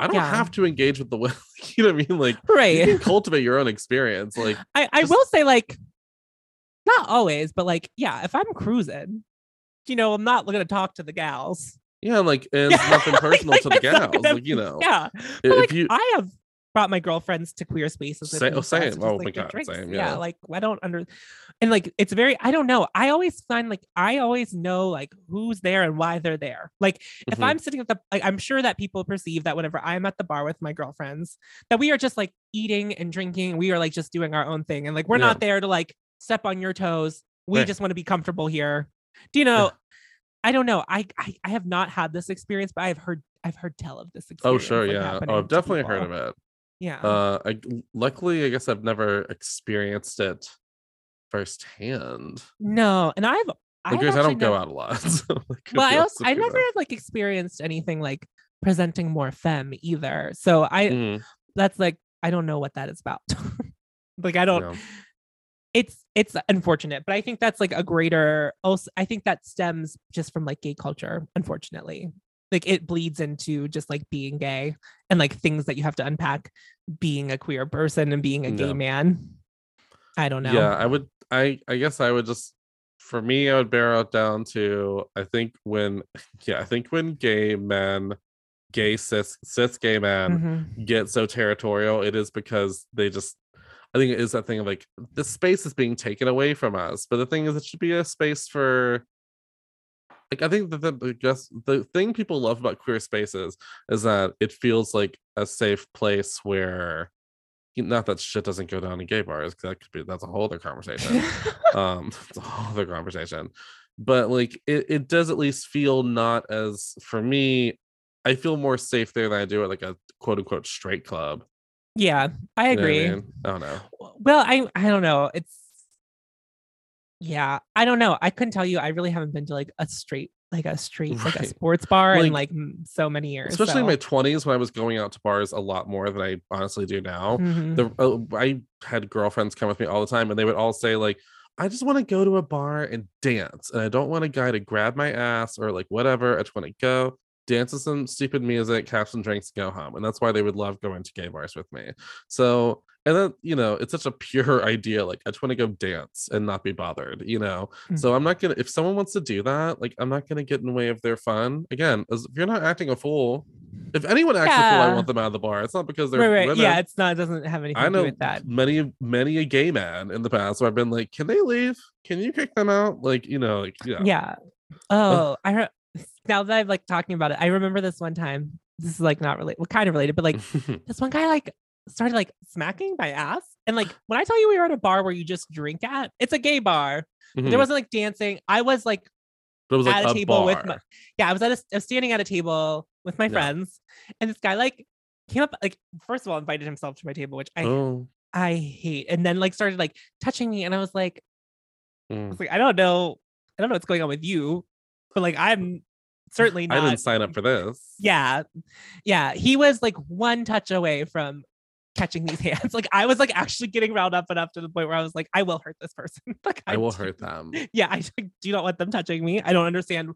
I don't. Yeah. have to engage with the women. you know what I mean? Like, you right. can cultivate your own experience. Like, I, I just- will say like not always, but like yeah, if I'm cruising, you know, I'm not gonna talk to the gals. yeah, like, and it's nothing personal like, to the gals. gonna- Like, you know, Yeah. i- But, if you, I have brought my girlfriends to queer spaces. with Sa- me oh, same. just, Oh like, my God, drinks. same, Yeah. yeah. like I don't under, and like it's very. I don't know. I always find like I always know like who's there and why they're there. Like if Mhm. I'm sitting at the, like I'm sure that people perceive that whenever I'm at the bar with my girlfriends, that we are just like eating and drinking. We are like just doing our own thing, and like we're Yeah. not there to like step on your toes. We Right. just want to be comfortable here. Do you know? I don't know. I, I I have not had this experience, but I've heard I've heard tell of this experience. oh, sure. like, Yeah. Oh, I've definitely heard of it. Yeah. Uh, I, luckily, I guess I've never experienced it firsthand. No, and I've I Like, because I don't actually go out a lot. so, like, Well, I also I never that? have like experienced anything like presenting more femme either. So I Mhm, that's like I don't know what that is about. like I don't. It's it's unfortunate, but I think that's like a greater. Also, I think that stems just from like gay culture. Unfortunately, like it bleeds into just like being gay and like things that you have to unpack being a queer person and being a gay Yeah. man. I don't know. Yeah, I would. I I guess I would just. For me, I would bear out down to. I think when, yeah, I think when gay men, gay cis cis gay men Mhm. get so territorial, it is because they just. I think it is that thing of like the space is being taken away from us, but the thing is, it should be a space for. Like I think that the I guess the thing people love about queer spaces is that it feels like a safe place where, not that shit doesn't go down in gay bars, 'cause that could be that's a whole other conversation um it's a whole other conversation but like it, it does at least feel not as for me i feel more safe there than i do at like a quote unquote straight club yeah, I You know agree. mean? i don't know Well, I I don't know. It's yeah, I don't know. I couldn't tell you. I really haven't been to like a straight like a straight like a sports bar in Like, like m- so many years. especially in my 20s when i was going out to bars a lot more than i honestly do now Mhm. the uh, I had girlfriends come with me all the time, and they would all say like, "I just want to go to a bar and dance, and I don't want a guy to grab my ass or like whatever. I just want to go dance to some stupid music, have some drinks, go home." And that's why they would love going to gay bars with me. So, and then you know, it's such a pure idea. Like, I just want to go dance and not be bothered. You know, Mm. so I'm not gonna if someone wants to do that, like, I'm not gonna get in the way of their fun. Again, as if you're not acting a fool. If anyone acts a fool, I want them out of the bar. It's not because they're right, right. women. Yeah, it's not. It doesn't have anything I to do know with that. many many a gay man in the past where I've been like, can they leave? Can you kick them out? Like, you know, like yeah. Yeah. Oh, I re- now that I'm like talking about it, I remember this one time. This is like not related, well, kind of related, but like this one guy like started like smacking my ass. And like when I tell you we were at a bar where you just drink at, it's a gay bar. Mhm. There wasn't like dancing. I was like but it was like at a, a, table bar. with my yeah, I was at a I was standing at a table with my Yeah. friends, and this guy like came up like first of all invited himself to my table, which I oh, I hate, and then like started like touching me, and I was like, I mm. was like, I don't know, I don't know what's going on with you, but like I'm certainly not. I didn't sign up for this. yeah, yeah, he was like one touch away from catching these hands. Like I was like actually getting riled up enough to the point where I was like, I will hurt this person. like I will do- hurt them. yeah, I like, do not want them touching me. I don't understand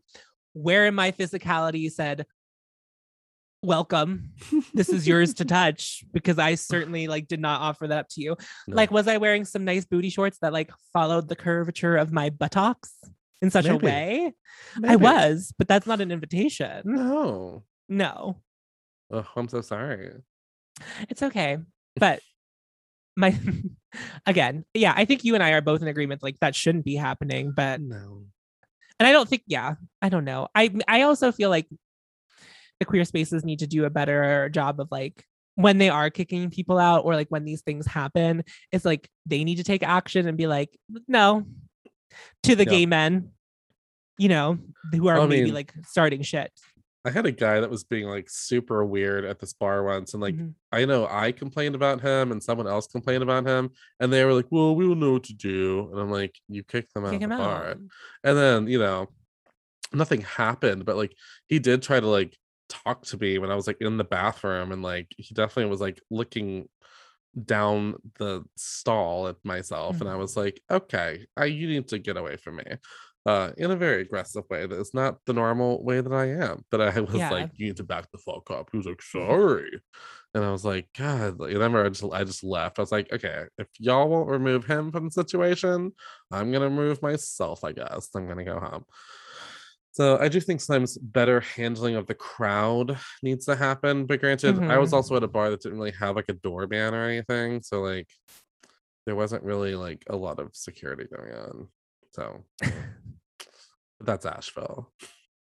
where in my physicality said, welcome. This is yours to touch because I certainly like did not offer that up to you. No. Like, was I wearing some nice booty shorts that like followed the curvature of my buttocks? In such Maybe. a way. I was, but that's not an invitation. No. No, Oh, I'm so sorry. it's okay. But my again, yeah, I think you and I are both in agreement like that shouldn't be happening, but No. and I don't think yeah, I don't know. I I also feel like the queer spaces need to do a better job of like when they are kicking people out or like when these things happen, it's like they need to take action and be like, no, to the gay men, you know, who are I maybe mean- like starting shit. I had a guy that was being like super weird at this bar once, and like Mhm. I know I complained about him, and someone else complained about him, and they were like, "Well, we will know what to do," and I'm like, "You kick them out Kick of the bar," out. and then you know, nothing happened, but like he did try to like talk to me when I was like in the bathroom, and like he definitely was like looking down the stall at myself, and I was like, "Okay, I you need to get away from me." Uh in a very aggressive way that is not the normal way that I am. But I was Yeah. like, you need to back the fuck up. He was like, sorry. And I was like, God, like, and then I just I just left. I was like, okay, if y'all won't remove him from the situation, I'm gonna remove myself, I guess. I'm gonna go home. So I do think sometimes better handling of the crowd needs to happen. But granted, I was Mhm. also at a bar that didn't really have like a doorman or anything. So like there wasn't really like a lot of security going on. So that's Asheville.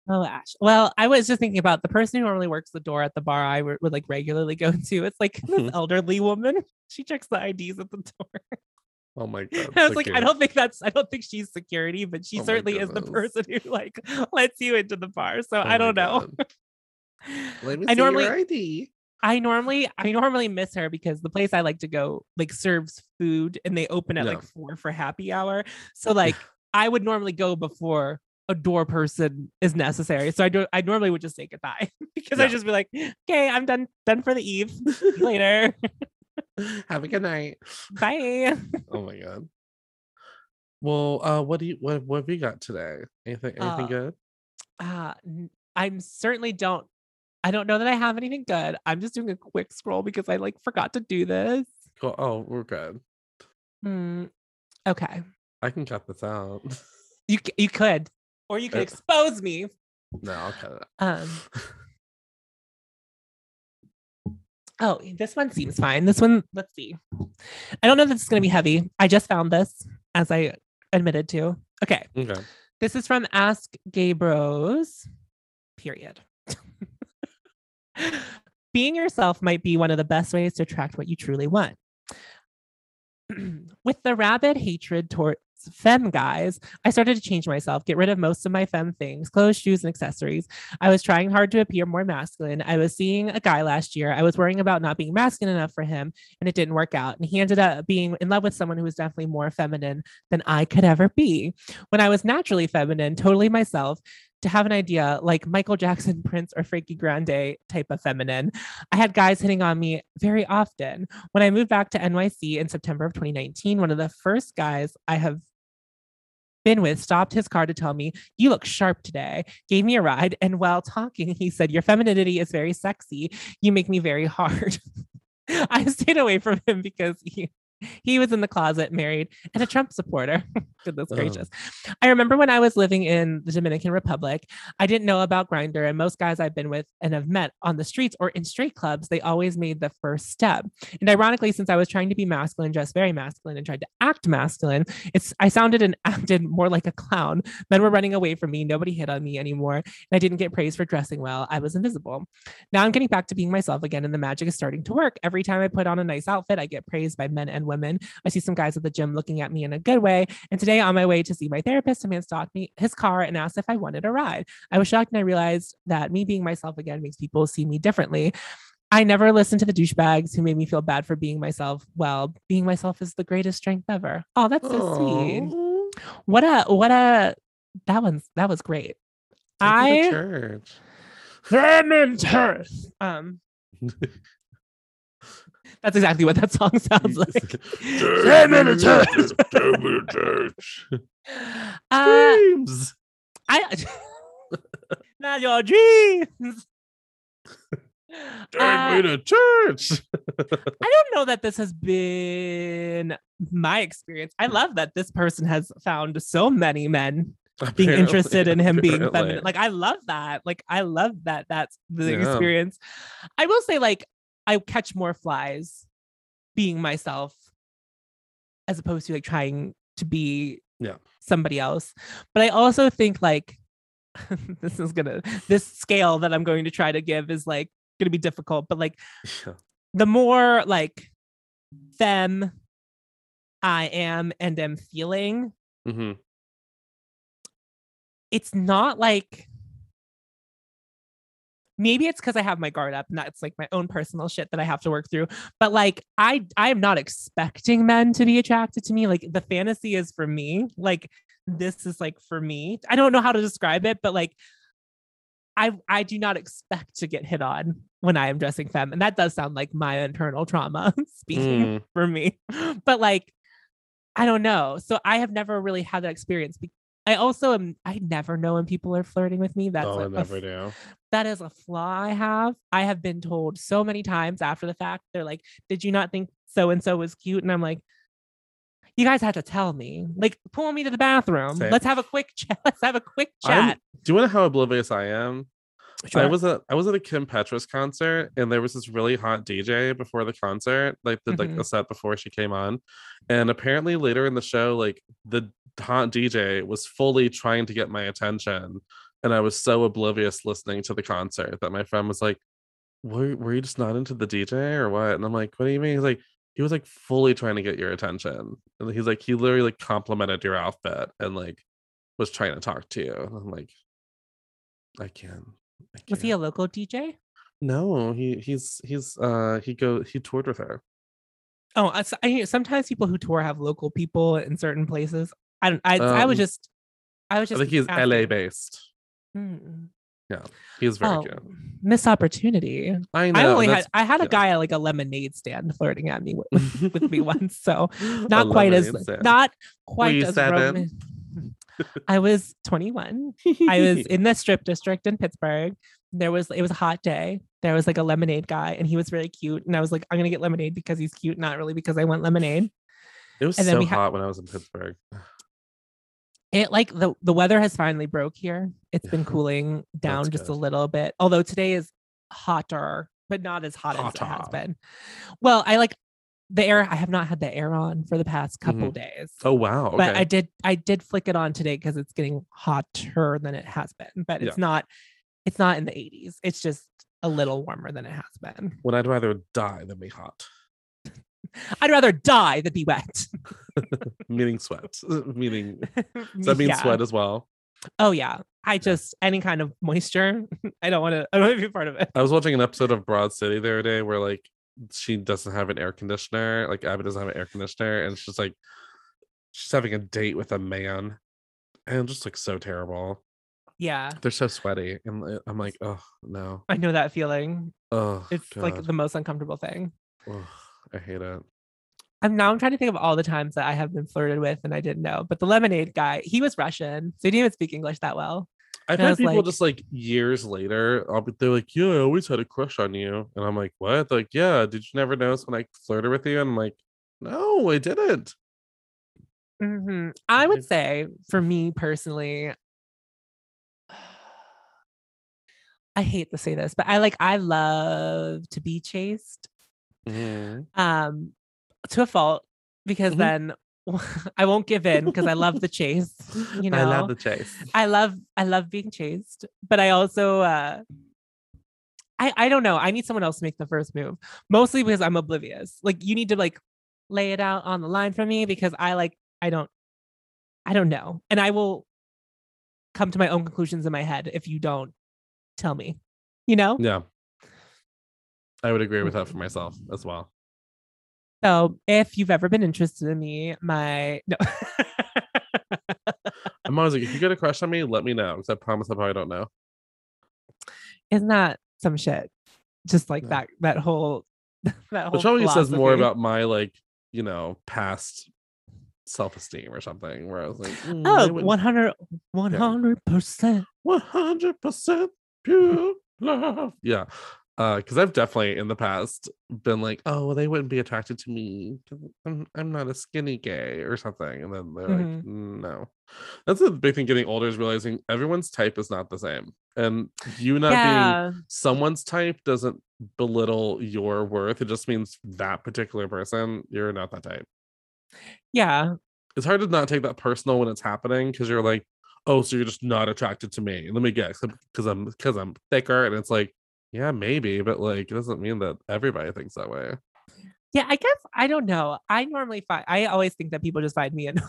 Oh, Ash. Well, I was just thinking about the person who normally works the door at the bar I would, would like regularly go to. It's like this mm-hmm. elderly woman. She checks the IDs at the door. Oh my god. I was like, I don't think that's, I don't think she's security, but she Oh my certainly is the goodness. person who like lets you into the bar. So Oh I don't know. Let me I see normally, your ID. I normally, I normally miss her because the place I like to go like serves food and they open at Yeah. like four for happy hour. So like, I would normally go before a door person is necessary. So I do, I normally would just say goodbye because Yeah. I'd just be like, okay, I'm done, done for the eve. Later. Have a good night. Bye. Oh my god. Well, uh, what do you what what have you got today? Anything anything Uh, good? Uh, I'm certainly don't. I don't know that I have anything good. I'm just doing a quick scroll because I like forgot to do this. Cool. Oh, we're good. Hmm. Okay, I can cut this out. you you could, or you could Uh, expose me. no, I'll cut it. Um. Oh, this one seems fine. This one, let's see. I don't know if this is going to be heavy. I just found this, as I admitted to. Okay. Okay. This is from Ask Gay Bros. Period. Being yourself might be one of the best ways to attract what you truly want. With the rabid hatred towards femme guys, I started to change myself, get rid of most of my femme things, clothes, shoes, and accessories. I was trying hard to appear more masculine. I was seeing a guy last year. I was worrying about not being masculine enough for him, and it didn't work out. And he ended up being in love with someone who was definitely more feminine than I could ever be when I was naturally feminine, totally myself, to have an idea like Michael Jackson, Prince, or Frankie Grande type of feminine, I had guys hitting on me very often. When I moved back to NYC in September of 2019, one of the first guys I have been with stopped his car to tell me, You look sharp today, gave me a ride. And while talking, he said, Your femininity is very sexy. You make me very hard. I stayed away from him because he, he was in the closet, married, and a Trump supporter. Goodness Oh. gracious. I remember when I was living in the Dominican Republic, I didn't know about Grindr, and most guys I've been with and have met on the streets or in straight clubs, they always made the first step. And ironically, since I was trying to be masculine, just very masculine, and tried to act masculine, it's I sounded and acted more like a clown. Men were running away from me. Nobody hit on me anymore, and I didn't get praised for dressing well. I was invisible. Now I'm getting back to being myself again, and the magic is starting to work. Every time I put on a nice outfit, I get praised by men and women. I see some guys at the gym looking at me in a good way. And today, on my way to see my therapist, a man stopped me his car and asked if I wanted a ride. I was shocked and I realized that me being myself again makes people see me differently. I never listened to the douchebags who made me feel bad for being myself. Well, being myself is the greatest strength ever. Oh, that's so sweet. What a what a that one's that was great. take I church. in church. Um that's exactly what that song sounds like. Me to church. Take me to church. Uh, Dreams. I not your dreams. Take Uh, me to church. I don't know that this has been my experience. I love that this person has found so many men being interested in him being feminine. Like I love that. Like I love that that's the Yeah. experience. I will say like I catch more flies being myself as opposed to like trying to be Yeah. somebody else. But I also think like this is gonna this scale that I'm going to try to give is like gonna be difficult, but like Yeah. the more like femme I am and am feeling, Mhm. it's not like maybe it's because I have my guard up and that's like my own personal shit that I have to work through. But like I I am not expecting men to be attracted to me. Like the fantasy is for me. Like this is like for me. I don't know how to describe it, but like I I do not expect to get hit on when I am dressing femme. And that does sound like my internal trauma speaking Mm. for me. But like, I don't know. So I have never really had that experience. Be- I also am. I never know when people are flirting with me. That's oh, a- I a never f- do. that is a flaw I have. I have been told so many times after the fact. They're like, "Did you not think so and so was cute?" And I'm like. You guys had to tell me, like, pull me to the bathroom. Same. Let's have a quick chat. Let's have a quick I'm- chat. Do you want to know how oblivious I am? I was at I was at a Kim Petras concert and there was this really hot DJ before the concert, like the like Mhm. a set before she came on. And apparently later in the show, like the hot DJ was fully trying to get my attention. And I was so oblivious listening to the concert that my friend was like, Were, were you just not into the DJ or what? And I'm like, What do you mean? He's like, he was like fully trying to get your attention. And he's like, he literally like complimented your outfit and like was trying to talk to you. And I'm like, I can't. I was he a local DJ? No, he he's he's uh he go he toured with her. Oh, I, I sometimes people who tour have local people in certain places. I don't. I, I was Um, just. I was just. I think he's LA based. Hmm. He's very Oh, cute. missed opportunity. I know. I only had. I had a yeah. guy at like a lemonade stand flirting at me with, with me once. So A not quite as stand. not quite you as seven? roman- I was 21. I was in the strip district in Pittsburgh. There was it was a hot day. There was like a lemonade guy, and he was really cute. And I was like, I'm gonna get lemonade because he's cute, not really because I want lemonade. It was and then so we ha- hot when I was in Pittsburgh. It like the the weather has finally broke here. It's been cooling down That's just a little bit. Although today is hotter, but not as hot as it has been. Well, I like the air. I have not had the air on for the past couple mm-hmm. days. Oh wow. Okay. But I did I did flick it on today because it's getting hotter than it has been. But it's not it's not in the 80s. It's just a little warmer than it has been. when I'd rather die than be hot. I'd rather die than be wet. Meaning sweat. Meaning does that mean Yeah. sweat as well? Oh yeah. I just any kind of moisture. I don't want to I don't want to be part of it. I was watching an episode of Broad City the other day where like she doesn't have an air conditioner, like Abbi doesn't have an air conditioner, and she's like she's having a date with a man, and just looks so terrible. Yeah. They're so sweaty, and uh, I'm like, oh no, I know that feeling. oh It's like the most uncomfortable thing. I hate it. I'm now I'm trying to think of all the times that I have been flirted with and I didn't know. But the lemonade guy, he was Russian, so he didn't even speak English that well. I've And I had people like- just like years later, I'll be they're like, yeah, I always had a crush on you, and I'm like, what? They're like, yeah, did you never notice when I flirted with you? And I'm like, no, I didn't. Mhm. I would say for me personally, I hate to say this, but I like I love to be chased Mhm. um to a fault because Mhm. then I won't give in because I love the chase. You know, I love the chase. I love I love being chased, but I also uh I I don't know. I need someone else to make the first move. Mostly because I'm oblivious. Like you need to like lay it out on the line for me because I like I don't I don't know. And I will come to my own conclusions in my head if you don't tell me. You know? Yeah. I would agree with that for myself as well. So if you've ever been interested in me, my no I'm always like, if you get a crush on me, let me know. Because I promise I probably don't know. isn't that some shit? Just like No. that that whole that whole Which probably says more about my like, you know, past self-esteem or something. Where I was like, mm, Oh, I wouldn't- 100 100%. 100% pure love. Yeah. Uh, because I've definitely in the past been like, oh, well, they wouldn't be attracted to me. I'm I'm not a skinny gay or something. And then they're like, no. That's the big thing getting older is realizing everyone's type is not the same. And you not being someone's type doesn't belittle your worth. It just means that particular person, you're not that type. Yeah. It's hard to not take that personal when it's happening because you're like, oh, so you're just not attracted to me. Let me guess, because I'm because I'm thicker, and it's like, yeah, maybe, but like it doesn't mean that everybody thinks that way. Yeah, I guess I don't know. I normally find I always think that people just find me anno-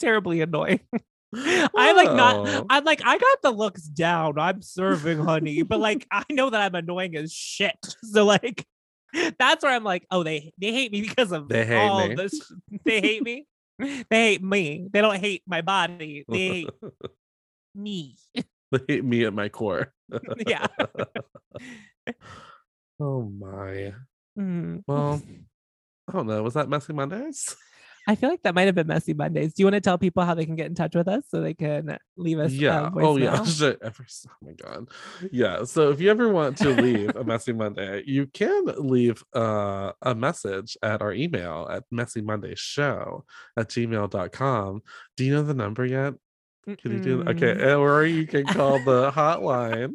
terribly annoying. I'm like not oh. I'm like I got the looks down. I'm serving honey, but like I know that I'm annoying as shit. So like that's where I'm like, oh, they they hate me because of They hate all me. this. They hate me. They hate me. They don't hate my body. They hate me. they hate me at my core. yeah. Oh my. Mm. Well, I don't know. Was that messy Mondays? I feel like that might have been messy Mondays. Do you want to tell people how they can get in touch with us so they can leave us? yeah. Oh yeah. Oh my god. Yeah. So if you ever want to leave a messy Monday, you can leave uh, a message at our email at messymondayshow at gmail.com. Do you know the number yet? Can you do that? okay? Or you can call the hotline.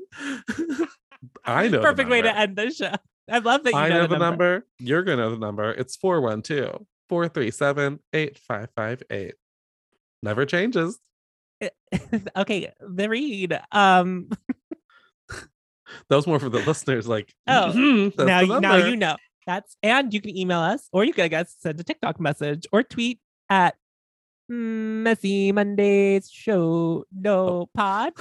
I know. the Perfect way to end the show. I love that you I know, know the number. You're gonna know the number. It's 412 437 8558. Never changes. okay, the read. Um, That was more for the listeners. Like, Oh, "Mhm, that's now you- now you know. That's and you can email us or you can I guess send a TikTok message or tweet at Messy Mondays Show No Pod.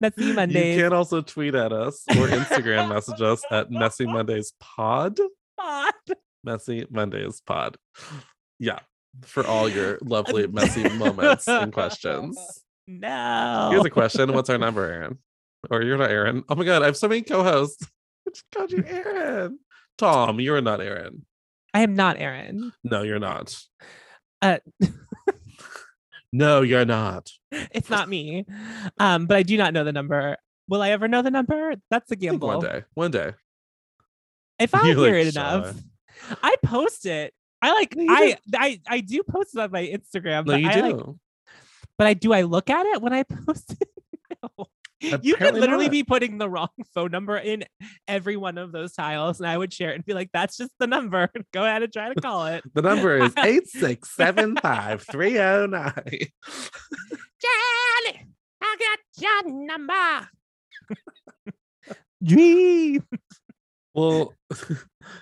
Messy Mondays. You can also tweet at us or Instagram message us at Messy Mondays Pod. Pod. Messy Mondays Pod. Yeah, for all your lovely messy moments and questions. No. Here's a question: What's our number, Aaron? Or you're not Aaron? Oh my god, I have so many co-hosts. I just called you Aaron. Tom, you're not Aaron. I am not Aaron. No, you're not. Uh, No, you're not. it's not me. Um, but I do not know the number. Will I ever know the number? That's a gamble. one day. One day. If I You're hear like, it enough, "Shy." I post it. I like No, I, I I do post it on my Instagram, No, you I do. like but I do I look at it when I post it? No. You could literally not. be putting the wrong phone number in every one of those tiles, and I would share it and be like, "That's just the number. Go ahead and try to call it." The number is 8675309. Charlie, I got your number. Dream. Well,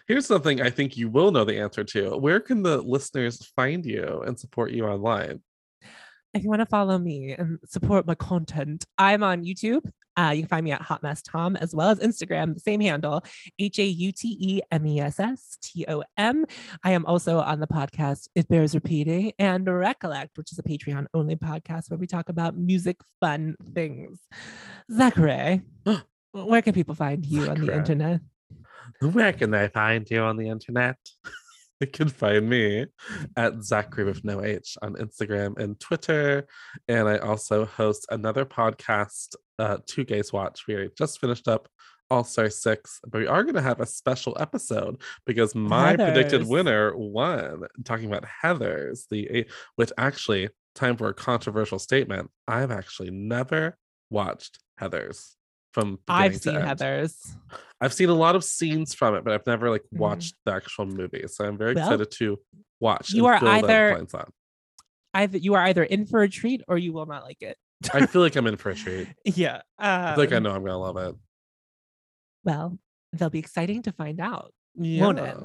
here's something I think you will know the answer to. Where can the listeners find you and support you online? If you want to follow me and support my content, I'm on YouTube. Uh, you can find me at Hot Mess Tom as well as Instagram, the same handle, H A U T E M E S S T O M. I am also on the podcast It Bears Repeating and Recollect, which is a Patreon only podcast where we talk about music fun things. Zachary, where can people find you on the internet? Where can they find you on the internet? They can find me at Zachary with no H on Instagram and Twitter. And I also host another podcast, uh, Two Gays Watch. We just finished up All Star 6, but we are going to have a special episode because my predicted winner won. Talking about Heathers, the which actually, time for a controversial statement. I've actually never watched Heathers from I've seen. Heather's. I've seen a lot of scenes from it, but I've never like Mhm. watched the actual movie. So I'm very Well, excited to watch. you are either- Either you are either in for a treat or you will not like it. I feel like I'm in for a treat. yeah. I feel like I um, know I'm gonna love it. Well, they'll be exciting to find out. Yeah. won't it?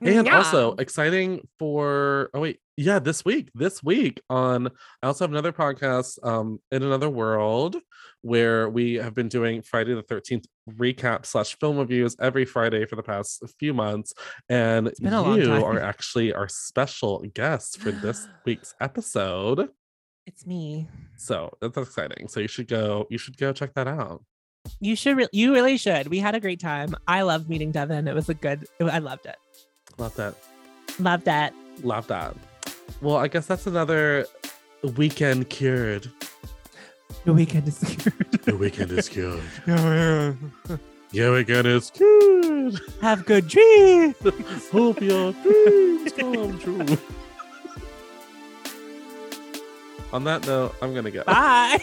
And also exciting for oh wait, yeah, this week. This week on I also have another podcast, um, in another world, where we have been doing Friday the 13th recap slash film reviews every Friday for the past few months. And been a long you are actually our special guest for this week's episode. It's me. So that's exciting. So you should go, you should go check that out. You should. Re- you really should. We had a great time. I loved meeting Devin. It was a good. I loved it. Love that. Love that. Love that. Well, I guess that's another weekend cured. The weekend is cured. the weekend is cured. yeah, yeah. yeah, weekend is cured. Have good dreams. Hope your dreams come true. On that note, I'm gonna go. Bye.